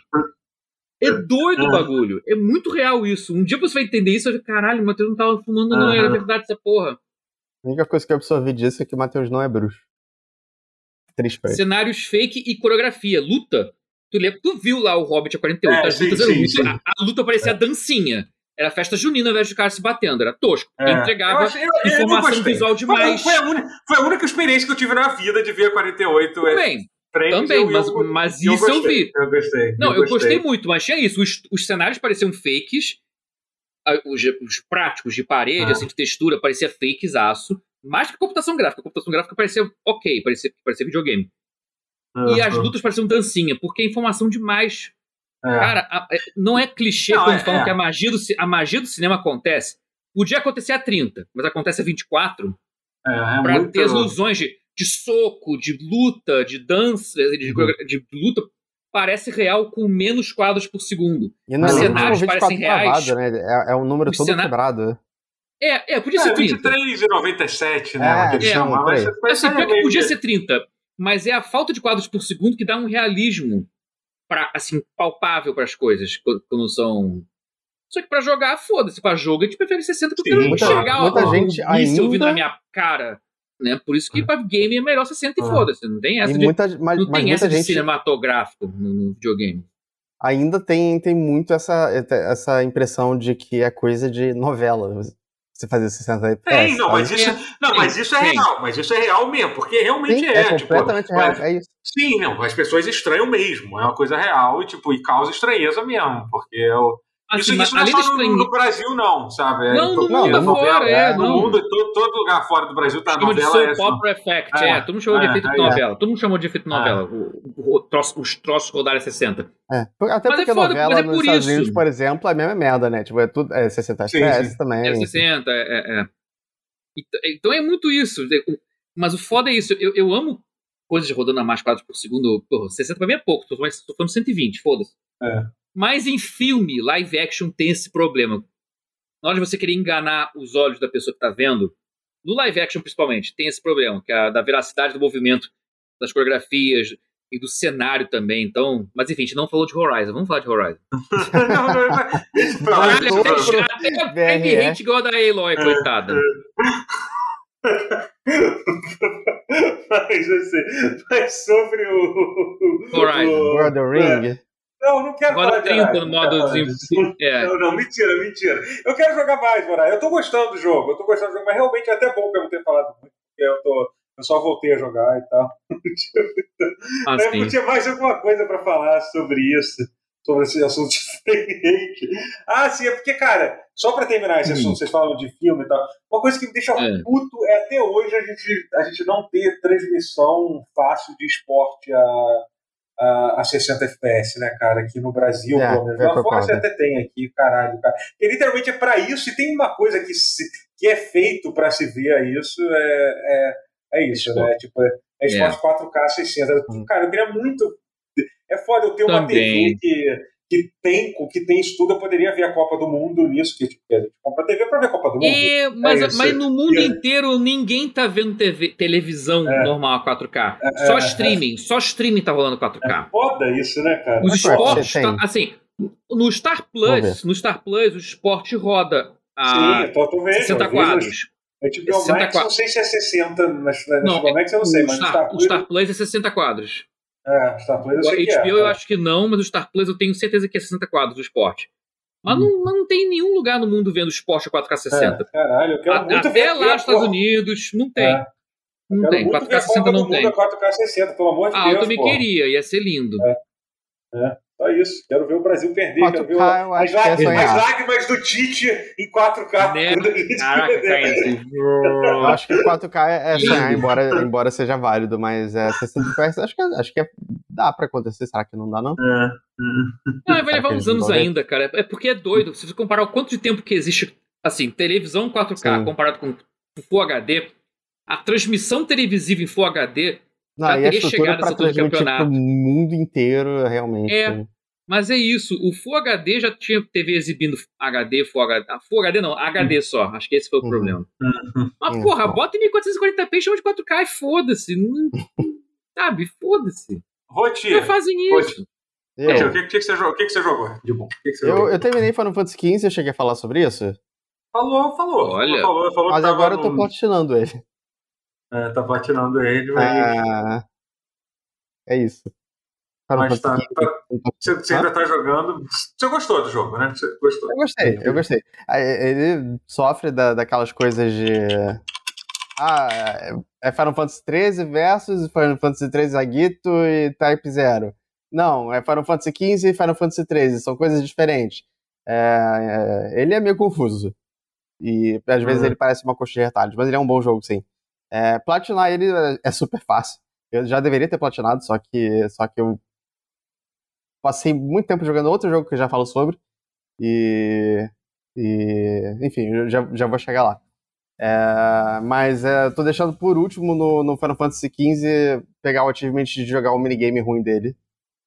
É doido o é. bagulho. É muito real isso. Um dia você vai entender isso e vai caralho, o Matheus não tava fumando, não, era verdade essa porra. A única coisa que eu absorvi disso é que o Matheus não é bruxo. Triste Cenários fake e coreografia. Luta. Tu, lembra, tu viu lá o Hobbit a 48? É, as sim, lutas sim, sim. A, a, luta parecia é. dancinha. Era festa junina ao invés de cara se batendo. Era tosco. É. Entregava eu eu, informação eu visual demais. Foi, foi, a única, foi, a única, experiência que eu tive na vida de ver a 48. Também. Também, mas, mas isso eu, vi. Eu gostei. Não, eu gostei. gostei muito, mas tinha isso. Os, os cenários pareciam fakes os, os práticos de parede, ah. assim, de textura, parecia fakezaço. Mais que a computação gráfica. A computação gráfica parecia ok, parecia, parecia videogame. Uhum. E as lutas pareciam dancinha, porque é informação demais. É. Cara, a, é, não é clichê não, quando é, falam é. que a magia, do, a magia do cinema acontece. Podia acontecer a 30, mas acontece a 24. É, é pra ter as ilusões de, de soco, de luta, de dança, de, uhum. de luta parece real com menos quadros por segundo. E não, Os cenários parecem reais. Travado, né? é, é um número todo cenário... quebrado. É, é, podia é, ser 30. 23,97, né? É, é, chamam, mas, assim, que podia ser 30, mas é a falta de quadros por segundo que dá um realismo pra, assim, palpável para as coisas quando são. Só que pra jogar, foda-se. Pra jogo, a gente prefere 60 porque eu muita, enxergar muita o, gente o ainda... ouvindo na minha cara. Né? Por isso que para game é melhor 60 e foda-se. Não tem essa, de, muita, mas, não tem essa gente... de cinematográfico no, no, videogame. Ainda tem, tem muito essa, essa impressão de que é coisa de novela. você fazer 60 FPS. Tem, não, mas isso, não, mas isso é real, mas isso é real mesmo, porque realmente Sim, é. é tipo, completamente real, é isso. Sim, não, as pessoas estranham mesmo, é uma coisa real e, tipo, e causa estranheza mesmo, porque eu, Assim, isso, isso não é só no, no, Brasil, não, sabe? É, não, no mundo não, afora, é. No não. mundo, todo, todo lugar fora do Brasil tá Chama de novela. soap é, opera effect, É, é. Todo mundo chamou de é, efeito de é, novela. Todo mundo chamou de efeito de novela. Os troços rodaram 60. É, Até Mas é porque foda, novela mas é nos por Estados isso. Unidos, por exemplo, é a mesma merda, né? Tipo, é tudo é 60 Sim, FPS sim. também. É 60, é, é, é. Então- Então é muito isso. Mas o foda é isso. Eu, eu amo coisas rodando a mais quadros por segundo. Porra, 60 pra mim é pouco. Tô falando 120, foda-se. É. Mas em filme, live action tem esse problema. Na hora de você querer enganar os olhos da pessoa que tá vendo, no live action principalmente, tem esse problema, que é a da veracidade do movimento, das coreografias e do cenário também. Então, mas enfim, a gente não falou de Horizon. Vamos falar de Horizon. não, não, Mas Caralho, até, a VRE. Amy hate igual a da Aloy, coitada. mas, assim, mas sobre o. Horizon. o- World of Ring. Não, não quero Agora falar de 30 Horizon, no modo quero falar desenvol- disso. É. Não, não, mentira, mentira. Eu quero jogar mais, Moraes. Eu tô gostando do jogo, eu tô gostando do jogo, mas realmente é até bom que eu não tenha falado muito, porque eu, tô, eu só voltei a jogar e tal. Assim. Eu tinha mais alguma coisa pra falar sobre isso, sobre esse assunto diferente. Ah, sim, é porque, cara, só pra terminar esse Hum. assunto, vocês falam de filme e tal, uma coisa que me deixa É. puto é até hoje a gente, a gente não ter transmissão fácil de esporte a, a, a 60 FPS, né, cara? Aqui no Brasil, É, pelo menos. Lá fora você até tem aqui, caralho, cara. E literalmente é pra isso, e tem uma coisa que, se, que é feito pra se ver a isso, é, é, é isso, Esporte. né? Tipo, é, é esporte 4K 60. Eu- Hum. Cara, eu queria muito. É foda eu ter uma Também. TV que, que, tem, que tem isso tudo. Eu poderia ver a Copa do Mundo nisso, que tipo, a gente compra TV pra ver a Copa do Mundo. É, mas, É mas no mundo É. inteiro ninguém tá vendo TV, televisão É. normal 4K. É, Só é, streaming. Só streaming tá rolando 4K. Foda isso, né, cara? Os Mas, esportes, tá- assim, no Star Plus, no Star Plus, o esporte roda a Sim, tô, tô vendo. 60 eu vejo- quadros. A HBO 60 Max, não sei se é 60. Nas, na Não, Max eu não sei, o mas no Star, Star o Plus. Star Plus é 60 quadros. É, Star Plus eu que HBO é. eu acho que não, mas o Star Plus eu tenho certeza que é 60 quadros do esporte. Mas Hum. não, mas não tem nenhum lugar no mundo vendo esporte a 4K 60. É, caralho, eu quero A- muito Até ver. lá nos Estados porra. Unidos, não tem. É. Não tem. muito 4K ver a 60 Copa não do Mundo tem. a 4K 60, pelo amor de Ah, Deus. eu também pô. queria, ia ser lindo. Só isso. Quero ver o Brasil perder. Quero ver 4K, eu as, acho que é lágrimas, as lágrimas do Tite em 4K. Né? Caraca. Eu acho que 4K é, é sonhar, embora, embora seja válido, mas é 60 FPS, acho que, acho que é- dá pra acontecer. Será que não dá, não? É. Não, vai levar uns anos ver? ainda, cara. É porque é doido. Se você comparar o quanto de tempo que existe, assim, televisão 4K Sim. comparado com Full HD, a transmissão televisiva em Full HD, Não, Já e a teria chegado do transmitir pro campeonato. mundo inteiro, realmente. É. mas é isso. O Full HD já tinha TV exibindo HD, Full HD. ah, Full HD não, HD só. Acho que esse foi o Uhum. problema. Mas, Uhum. porra, bota em 1440p e chama de 4K e foda-se. Não- Sabe, foda-se. Roti, Já fazem isso. Eu, Roti, o que, que, que, você jogou? o que, que você jogou de bom? O que, que você eu, jogou? eu terminei Final Fantasy XV, eu cheguei a falar sobre isso, Falou, falou. Olha. falou, falou que mas agora eu tô no- platinando ele. É, tá patinando ele, mas, Ah, é isso. Final mas tá, tá- XV. você, você ainda tá jogando. Você gostou do jogo, né? Você gostou. Eu gostei, eu gostei. Ele sofre da, daquelas coisas de. Ah, é Final Fantasy XIII versus Final Fantasy XIII Agito e Type Zero. Não, é Final Fantasy XV e Final Fantasy XIII, são coisas diferentes. É, é, ele é meio confuso. E às vezes Uhum. ele parece uma coxa de retalhos, mas ele é um bom jogo, sim. É, platinar ele é- é super fácil. Eu já deveria ter platinado, só que, só que eu passei muito tempo jogando outro jogo que eu já falo sobre. E. e enfim, já, já vou chegar lá. É, mas é, tô deixando por último no, no Final Fantasy XV pegar o achievement de jogar o minigame ruim dele.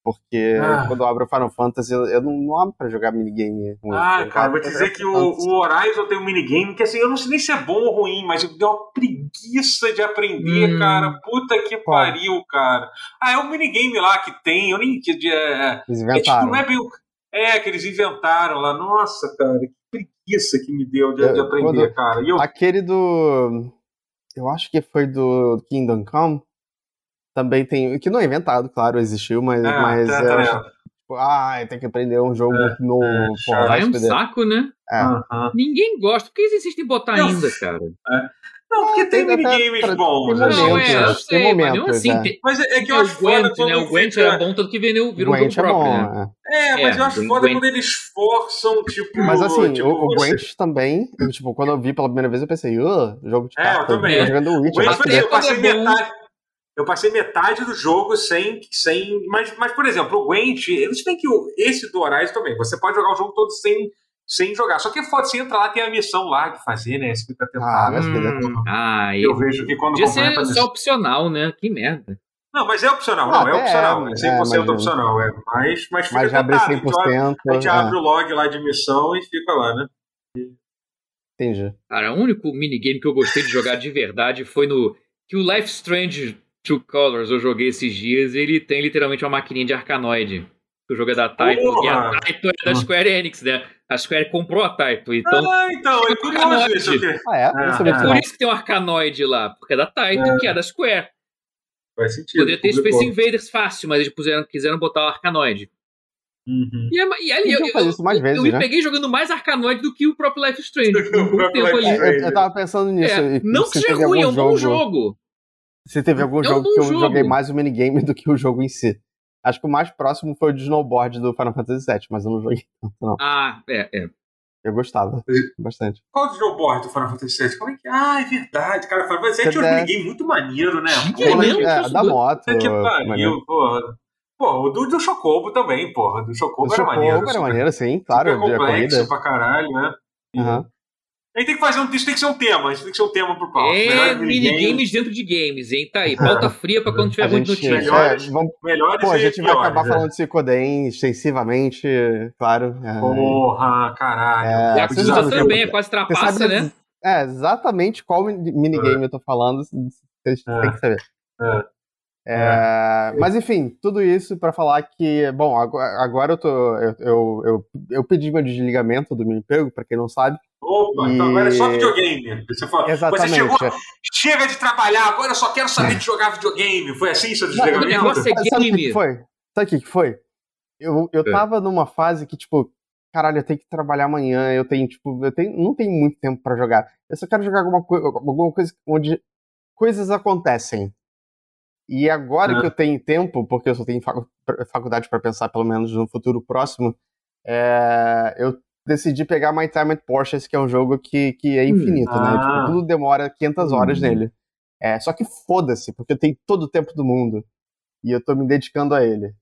Porque Ah. quando eu abro o Final Fantasy, eu, eu não, não abro pra jogar minigame. Ah, Eu cara, vou te dizer que o, o Horizon tem um minigame que assim, eu não sei nem se é bom ou ruim, mas eu dei uma preguiça de aprender, Hum. cara. Puta que Qual? pariu, cara. Ah, é um minigame lá que tem, eu nem. Que, de- é, Eles é tipo, inventaram. não é bem. É, que eles inventaram lá. Nossa, cara, que preguiça que me deu de, de Eu- aprender, quando- cara. E eu, Aquele do. Eu acho que foi do Kingdom Come. Também tem. Que não é inventado, claro, existiu, mas. é, mas tá, é, tá, é. Tipo, ah, tem que aprender um jogo É, novo. é, porra, É um saco, né? É. Ninguém gosta. Por que eles insistem em botar Eu- ainda, cara? Não, porque tem, tem até minigames pra- bons. tem assim. Não, é, eu momentos, tem sei, mas momentos, assim, é. tem, Mas é, é que tem eu acho foda Gwent, quando né? O Gwent era bom, tanto que virou, virou um Gwent jogo é próprio, bom, né? é. É, mas É, eu acho foda Gwent- quando eles forçam, tipo. Mas assim, tipo, o, o você- Gwent também, eu, tipo, quando eu vi pela primeira vez, eu pensei, uh, jogo de É, eu carta, também. jogando O Witcher. Gwent, exemplo, eu passei é metade. Eu passei metade do jogo sem. sem mas, mas, por exemplo, o Gwent, eles têm que. o- Esse do Horizon também. Você pode jogar o jogo todo sem, sem jogar. Só que é foda, você entra lá, tem a missão lá de fazer, né? Você fica Ah, tentado. vai se fuder. Hum, ah, eu vejo que quando ser missão- só opcional, né? Que merda. Não, mas é opcional, Ah, não, é opcional. é, É 100% é, mas- opcional, é. Mas, mas fica Mas já abri tentado, a gente abre- 100%. A gente é, abre o log lá de missão e fica lá, né? entendi. Cara, o único minigame que eu gostei de jogar de verdade foi no. Que o Life Strange True Colors eu joguei esses dias. Ele tem literalmente uma maquininha de Arcanoid. O jogo é da Taito. E a Porra! Taito é da Square Enix, né? A Square comprou a Taito. Então. ah, então, é curioso isso aqui. Ah, é? Não É, é por isso que tem um Arcanoid lá. Porque é da Taito, que é da Square. Faz sentido. Poderia ter. Space Invaders fácil, mas eles puseram, quiseram botar o Arcanoid. Uhum. E, é- e ali eu, eu, isso mais eu- vezes, eu me né? peguei jogando mais Arcanoid do que o próprio Life Strange. Um tempo Life ali. Strange. Eu, eu tava pensando nisso. É, e não que se seja ruim, é algum um bom jogo. Se teve algum É um jogo que eu jogo. joguei mais o minigame do que o jogo em si. Acho que o mais próximo foi o de snowboard do Final Fantasy VII, mas eu não joguei tanto, não. Ah, é, é. Eu gostava bastante. Qual o snowboard do Final Fantasy VII? Como é que. Ah, é verdade, cara. Final Fantasy VII tinha um minigame muito maneiro, né? Tinha Pô, mesmo? é, posso da do- moto. que maneiro. pariu, porra. Pô, o do, do Chocobo também, porra. Do Chocobo O era Chocobo maneiro. era super- maneiro, sim, claro. super complexo corrida. pra caralho, né? Aham. A gente tem que fazer um. Isso tem que ser um tema. Isso tem que ser um tema pro Paulo. É minigames dentro de games, hein? Tá aí. Pauta fria pra quando tiver A muito notícia. Melhores- é, vamos, Melhores pô, a gente vai piores, acabar né? falando de Cicoden extensivamente, claro. é. Porra, caralho. É, E a sabe também, que- é quase trapaça, né? É, exatamente qual mini- minigame eu tô falando, vocês É. têm que saber. É. É, Mas enfim, tudo isso pra falar que, bom, agora, eu tô. Eu, eu, eu, eu pedi meu desligamento do meu emprego, pra quem não sabe. Opa, então E- agora é só videogame. Você, fala, Exatamente. você chegou, chega de trabalhar, agora eu só quero saber de jogar videogame. Foi assim seu desligamento? negócio é Sabe o que, foi? Sabe o que, foi? Eu, eu É. tava numa fase que, tipo, caralho, eu tenho que trabalhar amanhã, eu tenho, tipo, eu tenho, não tenho muito tempo pra jogar. Eu só quero jogar alguma, coi- alguma coisa onde coisas acontecem. E agora Ah. que eu tenho tempo, porque eu só tenho facu- faculdade pra pensar, pelo menos no futuro próximo, é, eu decidi pegar My Time at Porsches, que é um jogo que, que é infinito, né? Ah. Tipo, tudo demora 500 horas Hum. nele. É, só que foda-se, porque eu tenho todo o tempo do mundo. E eu tô me dedicando a ele.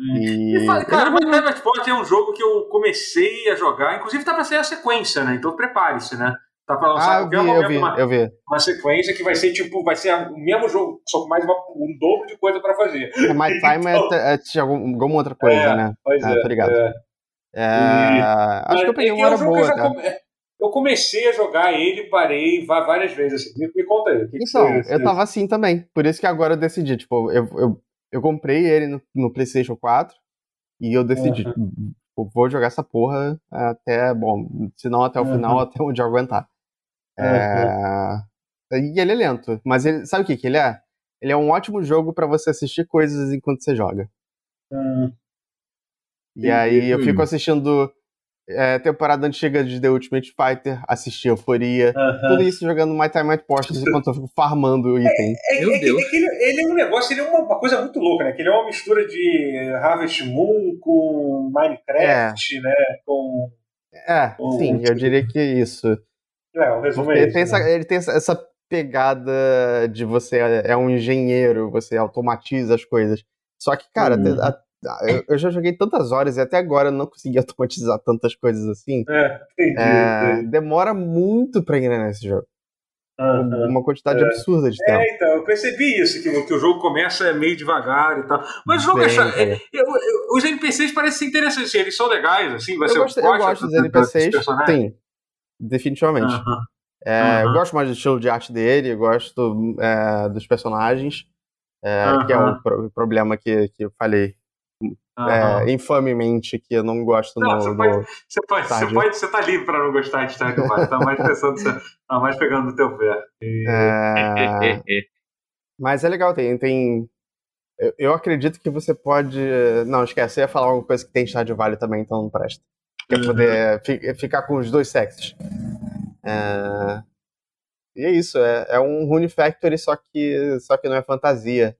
Hum. E. E fala- cara, My Time at Sport é um jogo que eu comecei a jogar, inclusive tá pra ser a sequência, né? Então prepare-se, né? Tá pra lançar Ah, eu vi, qualquer eu vi, uma, eu vi. uma sequência que vai ser tipo, vai ser o mesmo jogo, só com mais uma- um dobro de coisa pra fazer. É, My Time é, Então- é, é algum- alguma outra coisa, É, né? Pois Ah, é. tô ligado. é. É, acho que eu peguei É uma hora que boa, eu tá? come- Eu comecei a jogar ele, parei várias vezes. Assim. Me, me conta aí. o que que Então, você- eu tava assim também. Por isso que agora eu decidi. Tipo, eu, eu, eu comprei ele no, no PlayStation 4 e eu decidi. tipo, vou jogar essa porra até. Bom, se não até o Uhum. final, até onde eu aguentar. É, E ele é lento. Mas ele, sabe o que, que ele é? Ele é um ótimo jogo pra você assistir coisas enquanto você joga. Hum, E aí eu fico assistindo é, temporada antiga de The Ultimate Fighter, assisti Euforia, aham. tudo isso jogando My Time at Porsches enquanto eu fico farmando item. É, Meu é que- Deus. é que ele, ele é um negócio, ele é uma, uma coisa muito louca, né? Que ele é uma mistura de Harvest Moon com Minecraft, né? Com. É, Oh, sim, eu diria que é isso. É, o resumo é ele esse, tem, né? essa, ele tem essa- pegada de você é um engenheiro, você automatiza as coisas. Só que, cara, Uhum. até- a- a- eu, já joguei tantas horas e até agora eu não consegui automatizar tantas coisas assim. É, entendi. É, entendi. demora muito pra engrenar nesse jogo. Aham. Uma quantidade É. absurda de tempo. É, então, eu percebi isso, que, o- que o jogo começa meio devagar e tal. Mas o jogo é Bem. É, eu- eu- os NPCs parecem ser interessantes, eles são legais, assim, você Eu gosto, eu gosto dos do- do- NPCs, sim. Definitivamente. Aham. É, Eu Aham. gosto mais do estilo de arte dele, eu gosto é, dos personagens, é, que é o pro- problema que, que eu falei é, infamemente que eu não gosto Não, no, você pode- Você pode, você pode, você tá livre pra não gostar de Stardew Valley, tá mais pensando, tá mais pegando no teu pé. E- é, mas é legal, tem, tem eu, eu, acredito que você pode. Não, esquece, eu ia falar alguma coisa que tem Stardew Valley também, então não presta. Quer poder fi, ficar com os dois sexos. É... E é isso, é, é um Rune Factory, só que, só que não é fantasia.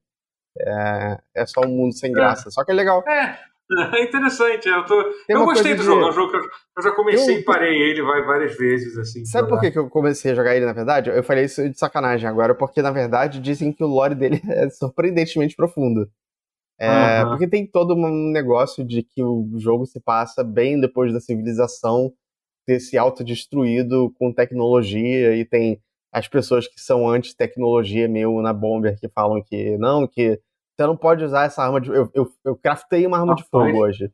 É, é só um mundo sem é. graça. Só que é legal. É, é interessante. Eu, tô, eu gostei do de... jogo. É um jogo que eu, eu já comecei eu... e parei ele vai, várias vezes. assim. Sabe por que eu comecei a jogar ele, na verdade? Eu falei isso de sacanagem agora, porque, na verdade, dizem que o lore dele é surpreendentemente profundo. É, Porque tem todo um negócio de que o jogo se passa bem depois da civilização ter se autodestruído com tecnologia e tem as pessoas que são anti-tecnologia meio na Bomber que falam que não, que você não pode usar essa arma de. Eu, eu, eu craftei uma arma ah, de fogo hoje.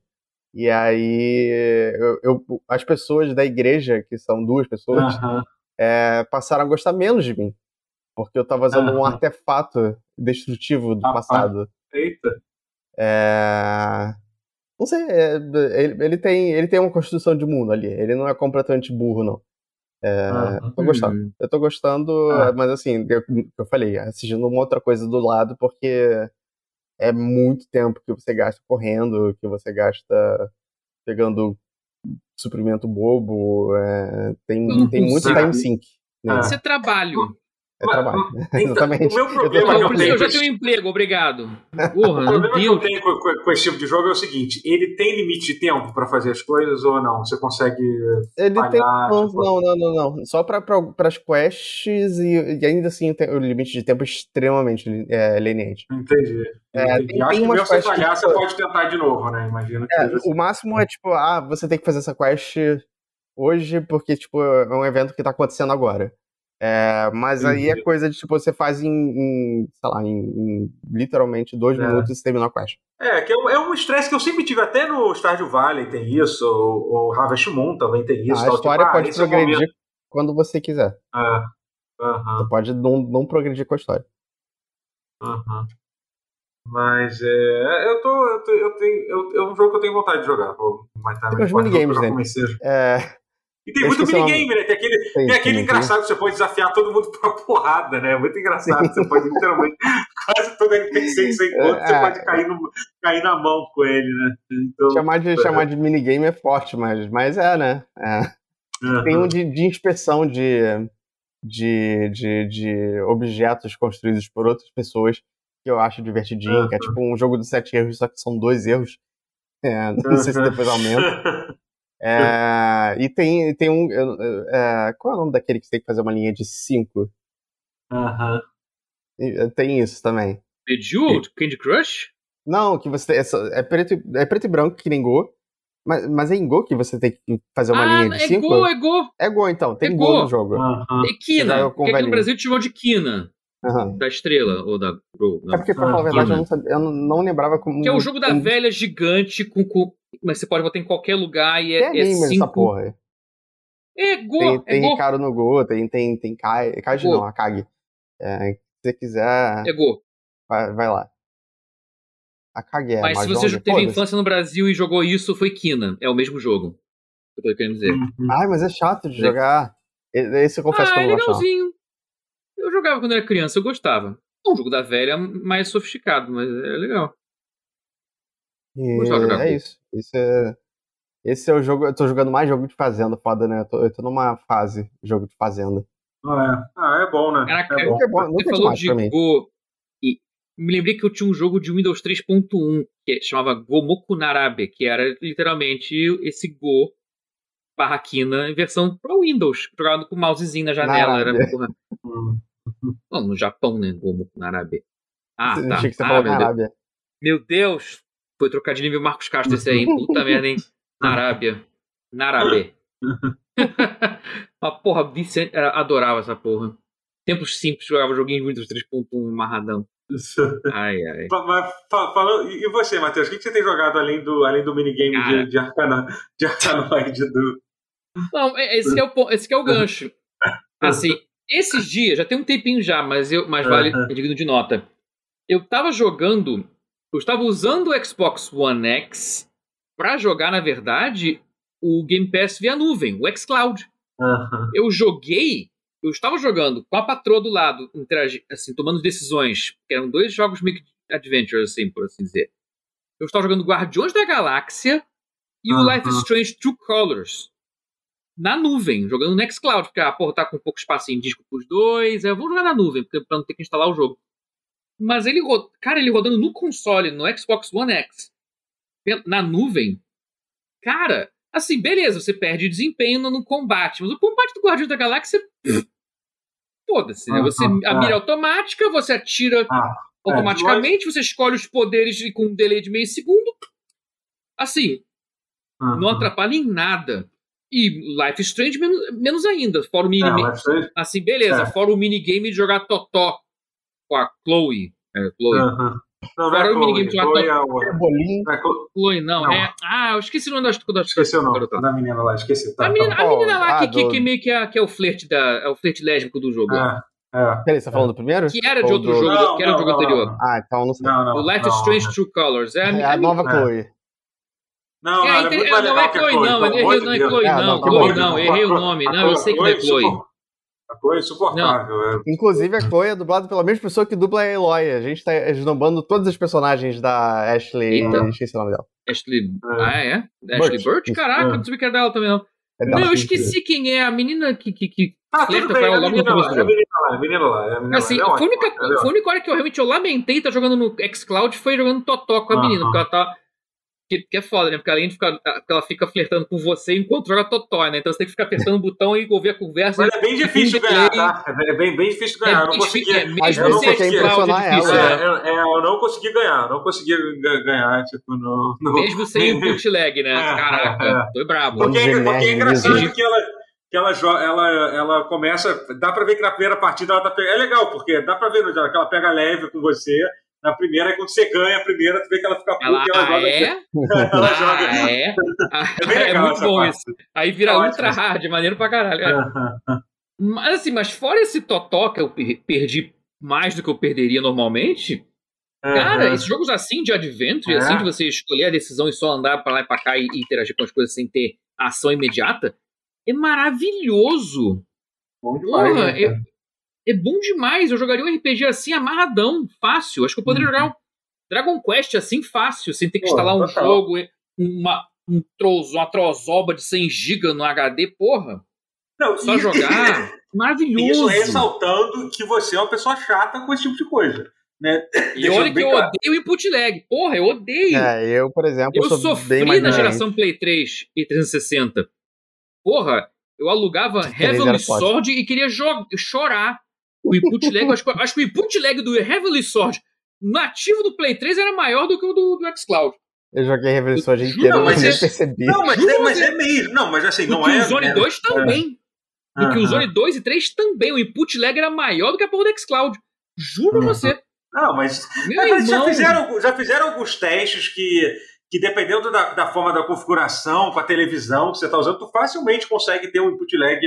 E aí eu, eu, as pessoas da igreja, que são duas pessoas, é, passaram a gostar menos de mim. Porque eu tava usando um artefato destrutivo do ah, passado. Eita! É... Não sei, é, ele, ele, tem, ele tem uma construção de mundo ali. Ele não é completamente burro, não. É, ah, tô gostando. Eu tô gostando, ah. mas assim, eu, eu falei, assistindo uma outra coisa do lado, porque é muito tempo que você gasta correndo, que você gasta pegando suprimento bobo, é, tem, tem muito time sync. Né? Isso é trabalho. É trabalho. Então, Exatamente. O meu problema eu, eu, tenho, eu já tenho um emprego, obrigado. Porra, o problema que eu tenho com, com, com, esse tipo de jogo é o seguinte: ele tem limite de tempo para fazer as coisas ou não? Você consegue. Ele falhar, tem. Não, tipo... não, não, não, não, Só para as quests e, e, ainda assim o limite de tempo é extremamente é, leniente. Entendi. É, Entendi. Tem, Acho tem que mesmo se falhar, que... você pode tentar de novo, né? Imagina que. É, assim. O máximo é tipo, ah, você tem que fazer essa quest hoje porque, tipo, é um evento que tá acontecendo agora. É, mas Entendi. aí é coisa de tipo, você faz em, em sei lá, em, em literalmente dois é. minutos e você termina a quest. É, que é um estresse que eu sempre tive, até no Stardew Valley tem isso, o, Harvest Moon também tem isso. Ah, a história tipo, pode ah, progredir é quando você quiser. É. Uhum. Você pode não, não progredir com a história. Uhum. Mas é, eu tô, eu, tô, eu tenho, eu, é um jogo que eu tenho vontade de jogar. Vou mais tarde. Tem os minigames dele. É, e tem muito minigame, né? Tem aquele, tem, tem aquele engraçado que você pode desafiar todo mundo pra porrada, né? Muito engraçado. Você pode literalmente, quase todo NPC que você encontra, é, você pode cair, no, cair na mão com ele, né? Então, chamar, de, é. chamar de minigame é forte, mas, mas é, né? É. Uhum. Tem um de, de inspeção de, de, de, de objetos construídos por outras pessoas que eu acho divertidinho, uhum. que é tipo um jogo de sete erros, só que são dois erros. É, não sei se depois aumenta. É, e tem, tem um. É, qual é o nome daquele que você tem que fazer uma linha de 5? Aham. Tem isso também. Bejeweled? Candy Crush? Não, que você. É, é, preto, é preto e branco, que nem Go. Mas, mas é em Go que você tem que fazer uma ah, linha de 5? É Go, é Go. É Go, então. Tem é Go. Go no jogo. É Kina. Porque aqui no Brasil te chamou de Kina. Uhum. Da estrela, ou da Go. É porque, pra falar a verdade, eu não, sabia, eu não lembrava como. Que é o jogo da velha gigante com, com, mas você pode botar em qualquer lugar e é, é, é cinco... essa porra. É Go, tem, é tem Go. Ricardo no Go, tem, tem, tem Kai, Kai não, a Kag. É, se você quiser. É Go. Vai, vai lá. A Kag é Mas se você teve infância no Brasil e jogou isso, foi Kina. É o mesmo jogo. Eu tô querendo dizer. Uhum. Ai, mas é chato de é. jogar. Esse eu confesso ah, que eu não é legalzinho. Eu jogava quando era criança, eu gostava. É um jogo da velha mais sofisticado, mas é legal. E é isso. Esse é, esse é o jogo. Eu tô jogando mais jogo de fazenda, foda, né? Eu tô, eu tô numa fase jogo de fazenda. Ah, é. Ah, é bom, né? Caraca, é bom. É bom. Você falou de Go. E me lembrei que eu tinha um jogo de Windows 3.1 que chamava Gomoku Narabe, que era literalmente esse Go barraquina em versão pro Windows, jogado com o mousezinho na janela. Narabe. Era porra. Bom, no Japão, né? Gomoku Narabe. Ah, tá. Achei que você ah, falou meu Deus. meu Deus, foi trocadilho meu Marcos Castro esse aí, Puta merda, hein? Na Arábia. Na Arábia. Uma porra, Vicente adorava essa porra. Tempos simples, jogava joguinho Windows 3.1 amarradão. Ai, ai. Mas, falando, e você, Matheus? O que você tem jogado além do, além do minigame Cara. de, de, arcana, de Arcanoid do. Não, é, esse, é o, esse é o gancho. Assim, esses dias, já tem um tempinho já, mas, eu, mas vale uh -huh. digno de nota. Eu tava jogando eu estava usando o Xbox One X para jogar, na verdade, o Game Pass via nuvem, o xCloud. Uhum. Eu joguei, eu estava jogando com a patroa do lado, assim, tomando decisões, que eram dois jogos meio adventure, assim, por assim dizer. Eu estava jogando Guardiões da Galáxia e o Life is Strange True Colors na nuvem, jogando no Nextcloud, porque, ah, porra, tá com pouco espaço em disco pros dois, eu vou jogar na nuvem, porque, pra não ter que instalar o jogo. Mas ele, cara, ele rodando no console, no Xbox One X, na nuvem, cara, assim, beleza, você perde desempenho no, combate, mas o combate do Guardião da Galáxia, foda-se, né? Você, a mira é automática, você atira ah, é, automaticamente, você escolhe os poderes com um delay de meio segundo, assim, não atrapalha em nada. E Life Strange menos, menos ainda, fora o minigame. É, assim, beleza, é. fora o minigame de jogar Totó com a Chloe. É, Chloe. Uh -huh. Não, fora não é o minigame de jogar Chloe Totó. É bolinho. É Chloe, não, não, É, ah, eu esqueci o nome da, da Esqueci o nome da menina lá, esqueci. Tá, a, menina, tá. a menina lá ah, que, que, que, meio que é, que é o flerte da, é o flerte lésbico do jogo. É. É. Peraí, você tá falando do primeiro? Que era de outro do... jogo, não, que era não, do jogo não, anterior. Ah, então não sei. Não, não, o Life is Strange True Colors. É a, é a, a nova Chloe. Não, é, não, é, é não é Chloe, não. Errei, não é Chloe, não. Chloe, não. Errei o nome. Não, eu sei que não é Chloe. A Chloe é insuportável. É. Inclusive, a Chloe é dublada pela mesma pessoa que dubla a Eloy. A gente tá esnobando todos os personagens da Ashley. Eita. Esqueci o nome dela. Ashley. Ah, é? Ashley Burt? Caraca, não sabia que era dela também, não. É não, eu esqueci quem é a menina que, que, que ah, tudo bem, é a menina, lá, é a menina lá, é a menina lá. É menina assim, lá. É a única, a única hora que eu realmente eu lamentei estar tá jogando no xCloud foi jogando Totó com a menina, porque ela tá que, que, é foda, né? Porque além de ficar. Ela fica flertando com você enquanto joga Totó, né? Então você tem que ficar apertando o botão e ouvir a conversa. Mas é bem difícil ganhar, tá? É bem, bem difícil ganhar. É, eu não consegui. É, mesmo eu não consegui impressionar é difícil, ela. É, é, eu não consegui ganhar. Não consegui ganhar, tipo, no. no... Mesmo sem o bootleg, né? É, Caraca, é. tô brabo. Porque, porque é engraçado que ela que ela, ela, ela começa. Dá pra ver que na primeira partida ela tá pegando. É legal, porque dá pra ver que ela pega leve com você, na primeira, quando você ganha a primeira, tu vê que ela fica puta ela, e ela joga. É? ela ah, joga. É? é, é muito bom parte. isso. Aí vira é ultra ótimo. hard, maneiro pra caralho. mas assim, mas fora esse totó que eu perdi mais do que eu perderia normalmente, uhum. cara, esses jogos assim de adventure, é. assim, de você escolher a decisão e só andar pra lá e pra cá e, e interagir com as coisas sem ter ação imediata, é maravilhoso. Bom demais, Porra, né, é bom demais. Eu jogaria um RPG assim, amarradão, fácil. Acho que eu poderia uhum. jogar um Dragon Quest assim, fácil, sem ter que Pô, instalar um total. jogo, uma, um trozo, uma trozoba de 100 GB no HD, porra. Não, Só e... jogar. Maravilhoso. Isso ressaltando que você é uma pessoa chata com esse tipo de coisa. Né? E olha que eu claro. odeio input lag. Porra, eu odeio. É, eu, por exemplo, eu sofri na geração Play 3 e 360. Porra, eu alugava Heavenly Sword e queria chorar o input lag, acho, acho, que o input lag do Heavenly Sword nativo do Play 3 era maior do que o do, do xCloud. Eu joguei Heavenly Sword inteiro, não, mas nem é, percebi. Não, mas é, mas é mesmo. Não, mas assim, não é. Que o Zone 2 é, também. É. Do que o Zone 2 e 3 também. O input lag era maior do que a porra do xCloud. Juro pra você. Não, mas, mas já, fizeram, já fizeram alguns testes que, que dependendo da, da forma da configuração, com a televisão que você está usando, tu facilmente consegue ter um input lag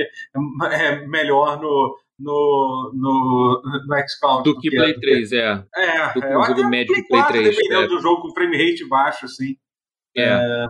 é, melhor no, no, no, no xCloud. Do que Play 3, é. É, do que um jogo médio do Play 3. Dependendo é. do jogo com frame rate baixo, assim. É. é.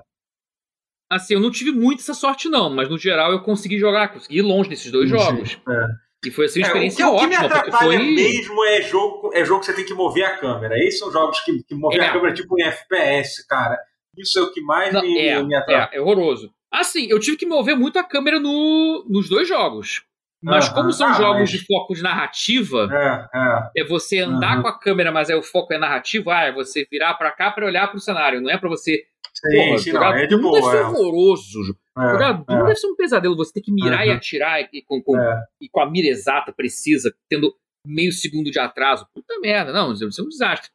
Assim, eu não tive muito essa sorte, não, mas no geral eu consegui jogar, consegui ir longe desses dois Sim, jogos. É. E foi assim uma experiência é, o que, ótima. O que me atrapalha foi... mesmo é jogo, é jogo que você tem que mover a câmera. Esses são jogos que, que movem é. a câmera tipo em FPS, cara. Isso é o que mais não, me, é, me atrapalha. É, é horroroso. Assim, eu tive que mover muito a câmera no, nos dois jogos. Mas como são ah, jogos mas... de foco de narrativa, é, é. é você andar uhum. com a câmera, mas aí o foco é narrativo, ah, é você virar para cá para olhar para o cenário, não é para você. Sim, porra, sim, jogar não, é de boa, deve ser é. horroroso. É, jogar Doom é. deve ser um pesadelo, você ter que mirar uhum. e atirar e com, com, é. e com a mira exata, precisa, tendo meio segundo de atraso. Puta merda, não, isso é um desastre.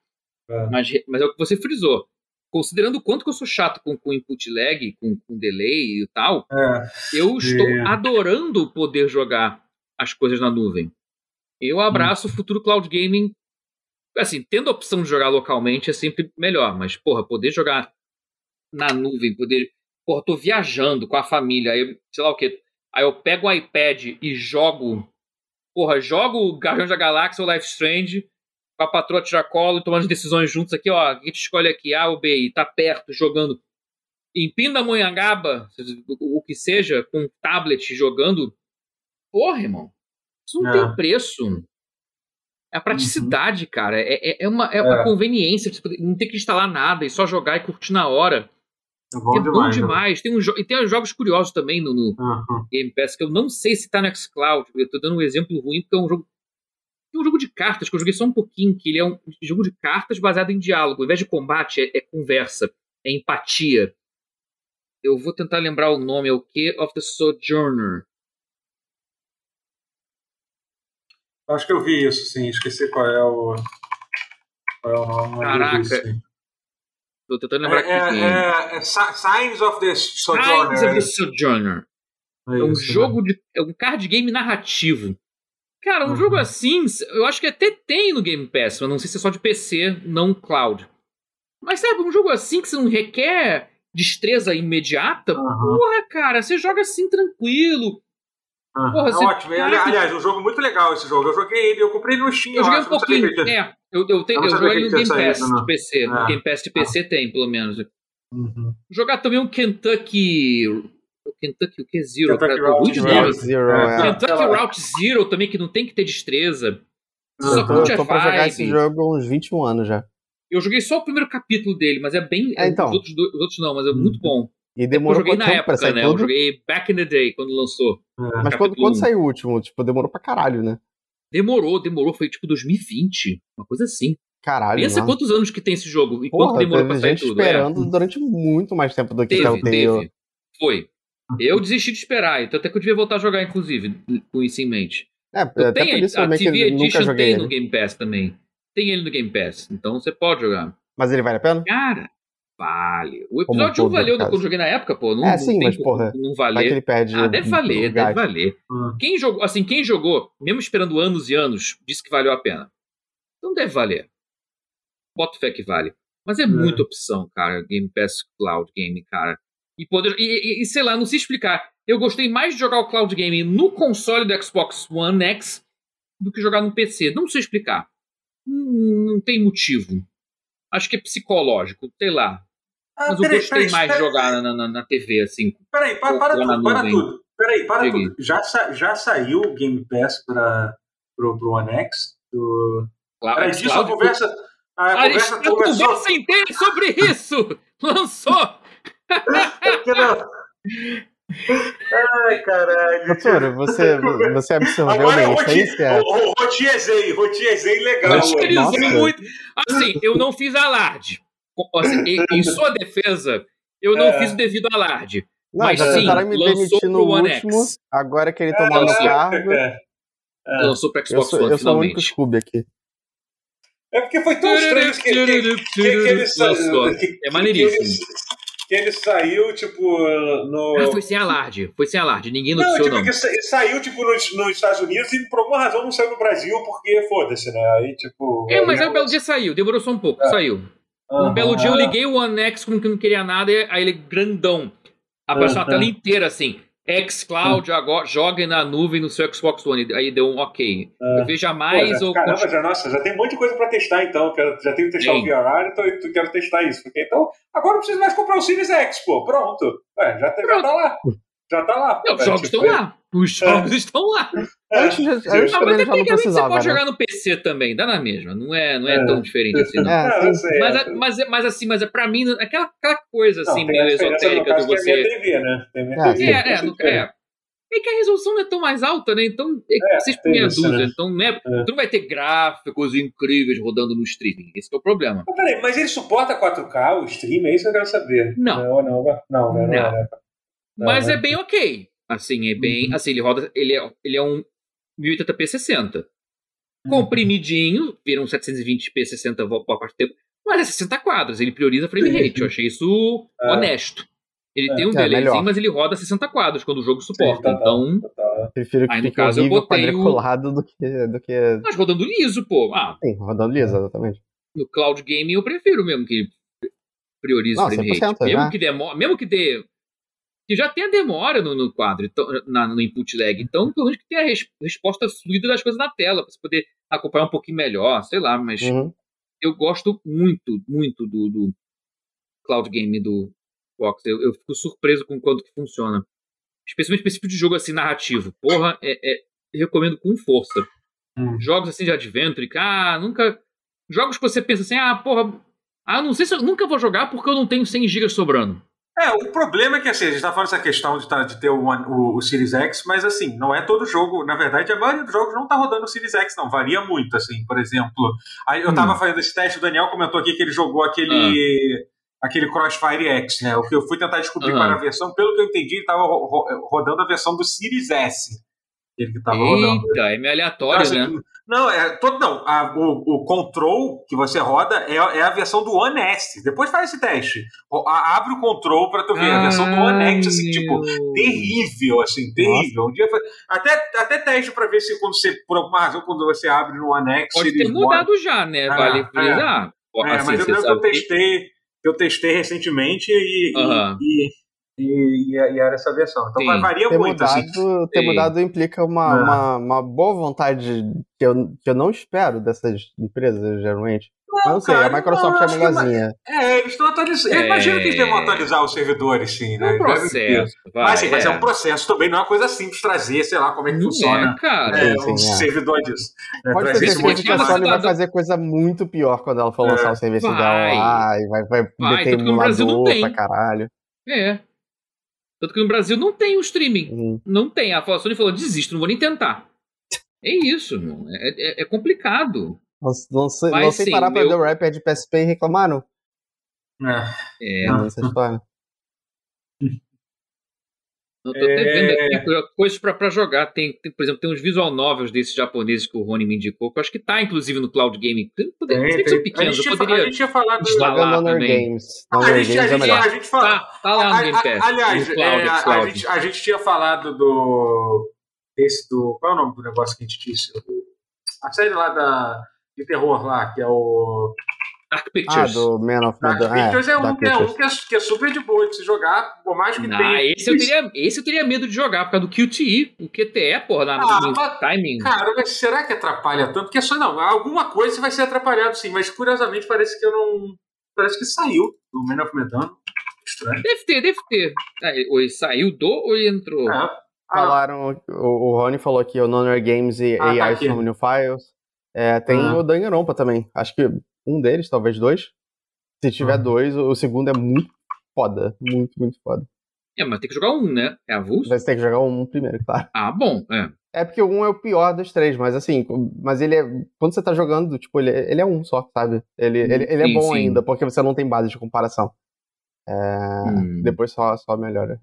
É. Mas, mas é o que você frisou considerando o quanto que eu sou chato com, com input lag, com, com delay e tal, é, eu estou adorando poder jogar as coisas na nuvem. Eu abraço hum. o futuro cloud gaming. Assim, tendo a opção de jogar localmente é sempre melhor, mas, porra, poder jogar na nuvem, poder. Porra, tô viajando com a família, aí, sei lá o que. Aí eu pego o iPad e jogo. Porra, jogo Guardiões da Galáxia ou Life Strange com a patroa Tiracolo, tomando decisões juntos aqui, ó. A gente escolhe aqui A ou B e tá perto, jogando. Em Pindamonhangaba, o que seja, com tablet jogando. Porra, irmão. Isso não é. tem preço. a praticidade, uhum. cara. É, é, é uma, é, uma é. conveniência. Tipo, não ter que instalar nada e só jogar e curtir na hora. É bom, é demais, bom demais. Tem um e tem jogos curiosos também no, no uhum. Game Pass, que eu não sei se tá no xCloud. Eu tô dando um exemplo ruim, porque é um jogo. Um jogo de cartas que eu joguei só um pouquinho, que ele é um jogo de cartas baseado em diálogo. Ao invés de combate, é, é conversa, é empatia. Eu vou tentar lembrar o nome, é o que of the Sojourner. Acho que eu vi isso, sim. Esqueci qual é o. Qual é o nome. Caraca. Tô tentando lembrar é, aqui. É, é, é, Signs of the Sojourner. Signs of the Sojourner. É, é um isso, jogo né? de. É um card game narrativo. Cara, um uhum. jogo assim, eu acho que até tem no Game Pass, mas não sei se é só de PC, não cloud. Mas sabe, um jogo assim que você não requer destreza imediata, uhum. porra, cara, você joga assim tranquilo. Uhum. Porra, é ótimo. Aliás, um jogo muito legal esse jogo. Eu joguei ele, eu comprei no Steam. Eu joguei um pouquinho. É, eu, eu, tenho, eu, eu joguei no Game Pass de PC. É. No Game Pass de PC ah. tem, pelo menos. Uhum. Jogar também um Kentucky. Kentucky o que? Zero. Kentucky pra, Route Zero. Zero é. Kentucky Route Zero também, que não tem que ter destreza. Só eu tô, eu tô pra jogar esse jogo há uns 21 anos já. Eu joguei só o primeiro capítulo dele, mas é bem. É, então. Os outros, os outros não, mas é muito bom. E demorou eu joguei na época, né? Tudo? Eu joguei back in the day, quando lançou. É. Mas quando, quando saiu o último? Tipo, demorou pra caralho, né? Demorou, demorou. Foi tipo 2020. Uma coisa assim. Caralho. Pensa mano. quantos anos que tem esse jogo e Porra, quanto demorou pra sair gente tudo. É. esperando é. durante muito mais tempo do que teve, teve. Foi. Eu desisti de esperar, então até que eu devia voltar a jogar, inclusive, com isso em mente. É, eu até tenho, a TV Edition tem ele. no Game Pass também. Tem ele no Game Pass, então você pode jogar. Mas ele vale a pena? Cara, vale. O episódio 1 valeu quando eu joguei na época, pô. Não, é, sim, mas porra. Não valer. ele perde ah, deve valer, deve valer. Hum. Quem jogou, assim, quem jogou, mesmo esperando anos e anos, disse que valeu a pena. Então deve valer. Bota fé que vale. Mas é, é. muita opção, cara. Game Pass Cloud Game, cara. E, poder, e, e, sei lá, não sei explicar. Eu gostei mais de jogar o Cloud Game no console do Xbox One X do que jogar no PC. Não sei explicar. Não, não tem motivo. Acho que é psicológico, sei lá. Ah, Mas eu gostei peraí, mais peraí, de jogar na, na, na, TV, assim. Peraí, para, para tudo, para tudo. Peraí, para Cheguei. tudo. Já, já saiu o Game Pass para o One X? Do... Claro, peraí, disso a conversa. A, a conversa, conversou... conversa inteira sobre isso! Lançou! É. Ai, caralho. Doutor, você, você absorveu Agora, bem isso aí, Rotiezei, rotiezei legal. Rotiezei muito. Assim, eu não fiz alarde. Assim, em, em, sua defesa, eu não é. fiz o devido alarde. Não, mas sim, me lançou pro One último, X. Agora que ele é, tomou no cargo. É. É. Lançou pro Xbox eu One, eu sou o único Scooby aqui. É porque foi tão estranho que, que, que, que, ele saiu. É maneiríssimo que ele saiu, tipo, no. Ah, foi sem alarde. Foi sem alarde. Ninguém noticiou, não. Tipo, não. ele saiu, tipo, nos, nos, Estados Unidos e por alguma razão não saiu no Brasil, porque foda-se, né? Aí, tipo. É, mas aí um belo dia saiu. Demorou só um pouco. É. Saiu. Uhum, um belo dia eu liguei o One X como que não queria nada, aí ele grandão. Apareceu uhum. a tela inteira assim xCloud agora joga na nuvem no seu Xbox One. Aí deu um ok. É. Eu veja mais Pô, ou. Caramba, já, nossa, já tem um monte de coisa para testar então. Já tenho que testar Sim. o VR, então eu quero testar isso. Porque, então, agora não preciso mais comprar o Series X, pô. Pronto. É, já, Pronto. já tá lá. Já tá lá. Não, os jogos tipo, estão lá. Os é. jogos é. estão lá. É. Antes, antes ah, mas tecnicamente você pode né? jogar no PC também, dá na mesma. Não é, não é, é. tão diferente assim, não. É, mas, mas, mas, assim, mas é pra mim, aquela, aquela coisa assim, não, meio esotérica do você. TV, né? Tem a TV. É, é, é, é que a resolução não é tão mais alta, né? Então, é, vocês põem a dúvida. Né? Então, né? É. tu não vai ter gráficos incríveis rodando no streaming. Esse é o problema. Mas, peraí, mas ele suporta 4K, o stream? É isso que eu quero saber. Não. Não, não, não. não, não, não. não. Mas é bem ok. Assim, é bem. Uhum. Assim, ele roda. Ele é, ele é um 1080p 60. Uhum. Comprimidinho, vira um 720p 60 por parte do tempo. Mas é 60 quadros, ele prioriza frame rate. Eu achei isso é. honesto. Ele é, tem um é, delayzinho, mas ele roda 60 quadros quando o jogo suporta. Sim, tá, então. Tá, tá. Prefiro que aí, no caso, eu botei quadriculado o... do que, do que. Mas rodando liso, pô. Ah, Sim, rodando liso, exatamente. No cloud game eu prefiro mesmo que priorize o frame rate. Mesmo né? que, demore, mesmo que dê. Que já tenha demora no, no quadro, então, na, no input lag. Então, pelo menos que tenha a res, resposta fluida das coisas na tela, pra você poder acompanhar um pouquinho melhor, sei lá, mas uhum. eu gosto muito, muito do, do cloud game do, Xbox. Eu, eu fico surpreso com quanto que funciona. Especialmente esse tipo de jogo assim, narrativo. Porra, é, é, recomendo com força. Hum. Jogos assim de adventure, que, ah, nunca. Jogos que você pensa assim, ah, porra. Ah, não sei se eu nunca vou jogar porque eu não tenho 100 GB sobrando. É, o problema é que assim, a gente tá falando essa questão de, tá, de ter o, o, o, Series X, mas assim, não é todo jogo. Na verdade, a maioria dos jogos não tá rodando o Series X, não. Varia muito, assim. Por exemplo, aí eu tava hum. fazendo esse teste, o Daniel comentou aqui que ele jogou aquele. Ah. Aquele Crossfire X, né? O que eu fui tentar descobrir qual era a versão, pelo que eu entendi, ele tava rodando a versão do Series S. Ele que tava Eita, rodando. é meio aleatório, então, assim, né? Não, é todo, não. A, o, o control que você roda é, é a versão do One S. Depois faz esse teste. A, abre o control pra tu ver. Ai, a versão do One X, assim, tipo, terrível, assim, terrível. Um dia, até, até teste pra ver se quando você, por alguma razão, quando você abre no One X. Pode ter mudado já, né? Vale é, frisar. É, é, assim, mas eu que eu testei, eu testei recentemente e, uh -huh. e, e e, e, era essa versão. Então Sim. varia ter muito. Mudado, assim. Ter Sim. mudado implica uma, é. uma, uma, boa vontade que eu, que eu não espero dessas empresas, geralmente. Não, Mas não sei, cara, a Microsoft não, é melhorzinha. É, eles estão atualizando. É... Eu imagino que eles devem atualizar os servidores, sim, né? É um processo. Vai, mas, sim, é. mas é um processo também, não é uma coisa simples trazer, sei lá, como é que não funciona. É, cara. É, sim, um servidor disso. Pode ter certeza que a Sony vai fazer coisa muito pior quando ela for lançar o serviço dela lá e vai, vai, vai meter emulador pra caralho. É. Tanto que no Brasil não tem o streaming. Uhum. Não tem. A Sony falou: desisto, não vou nem tentar. É isso, é, é, é, complicado. Não, não sei, Mas, não sei sim, parar meu... pra ver o rapper de PSP e reclamar, não. É. é. Não, essa história. Eu tô até vendo aqui é. coisas pra, pra jogar. Tem, tem, por exemplo, tem uns visual novels desses japoneses que o Rony me indicou, que eu acho que tá, inclusive, no Cloud Gaming. Poderia, tem, tem. Pequenos, eu poderia. A gente tinha falado do Honor Games. Ah, a, gente, a, gente, a gente fala... tá, tá lá no Game Pass. Aliás, Cloud, é, a, a, gente, a gente tinha falado do. Esse do. Qual é o nome do negócio que a gente disse? A série lá da, de terror lá, que é o. Dark Pictures. Ah, do Man of Dark Pictures é, é, um, que é um que é, que é, super de boa de se jogar, por mais que não, tenha. Esse eu, teria, esse eu teria medo de jogar, por causa do QTE. O QTE, porra, na, ah, no mas, timing. Cara, mas será que atrapalha tanto? Porque é só não, alguma coisa vai ser atrapalhado sim, mas curiosamente parece que eu não. Parece que saiu do Man of Medan. Estranho. Deve ter, deve ter. Ah, ou ele saiu do ou ele entrou? É. Ah, Falaram, o, o Rony falou aqui, o Nonor Games e ah, AI tá New Files. É, tem ah. o Danganronpa também. Acho que um deles, talvez dois. Se tiver uhum. dois, o segundo é muito foda. Muito, muito foda. É, mas tem que jogar um, né? É avulso? Você tem que jogar um primeiro, claro. Ah, bom, é. É porque o um é o pior dos três, mas assim, mas ele é. Quando você tá jogando, tipo, ele, ele é um só, sabe? Ele, ele, ele é sim, bom sim. ainda, porque você não tem base de comparação. É, hum. Depois só, só melhora.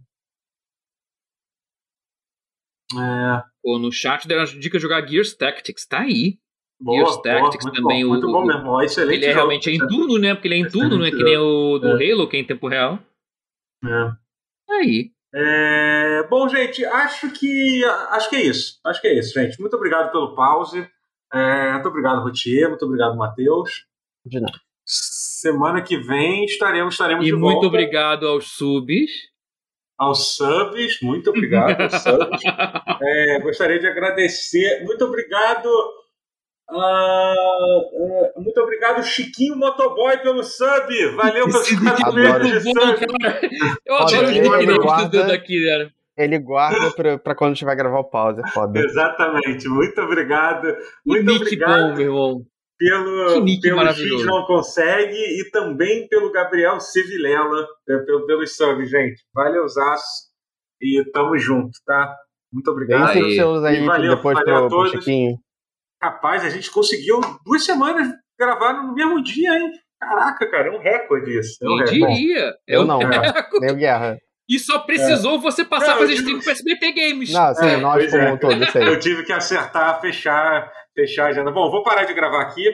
É. Pô, no chat deram a dica de jogar Gears Tactics, tá aí. Boa, Gears Tactics boa, também. Bom, o, muito bom mesmo, excelente. Ele é realmente é em turno, né? Porque ele é em turno, não é que nem o do é. Halo, que é em tempo real. É. Aí. É, bom, gente, acho que acho que é isso. Acho que é isso, gente. Muito obrigado pelo pause. É, muito obrigado, Rotier. Muito obrigado, Matheus. De nada. Semana que vem estaremos, estaremos e de volta. E muito obrigado aos subs. Aos subs, muito obrigado aos subs. É, gostaria de agradecer. Muito obrigado Uh, uh, muito obrigado, Chiquinho Motoboy, pelo sub. Valeu pelos quatro meses de sub. Eu adoro o nickname daqui, cara. Ele guarda pra, pra quando a gente vai gravar o pause, é foda. Exatamente. Muito obrigado. Muito nick obrigado. Bom, meu irmão. Pelo, pelo X Não Consegue e também pelo Gabriel Civilela, pelo, pelos subs, gente. Valeu, Zaço. E tamo junto, tá? Muito obrigado. Aí. Aí, aí valeu, depois valeu pro, a todos. Chiquinho. Rapaz, a gente conseguiu duas semanas gravar no mesmo dia, hein? Caraca, cara, é um recorde isso. É um recorde. diria. É eu não, nem guerra. E só precisou é. você passar não, a fazer stream com SBT Games. Não, sim, é, nós como é. todo, Eu tive que acertar, fechar, fechar a agenda. Bom, vou parar de gravar aqui.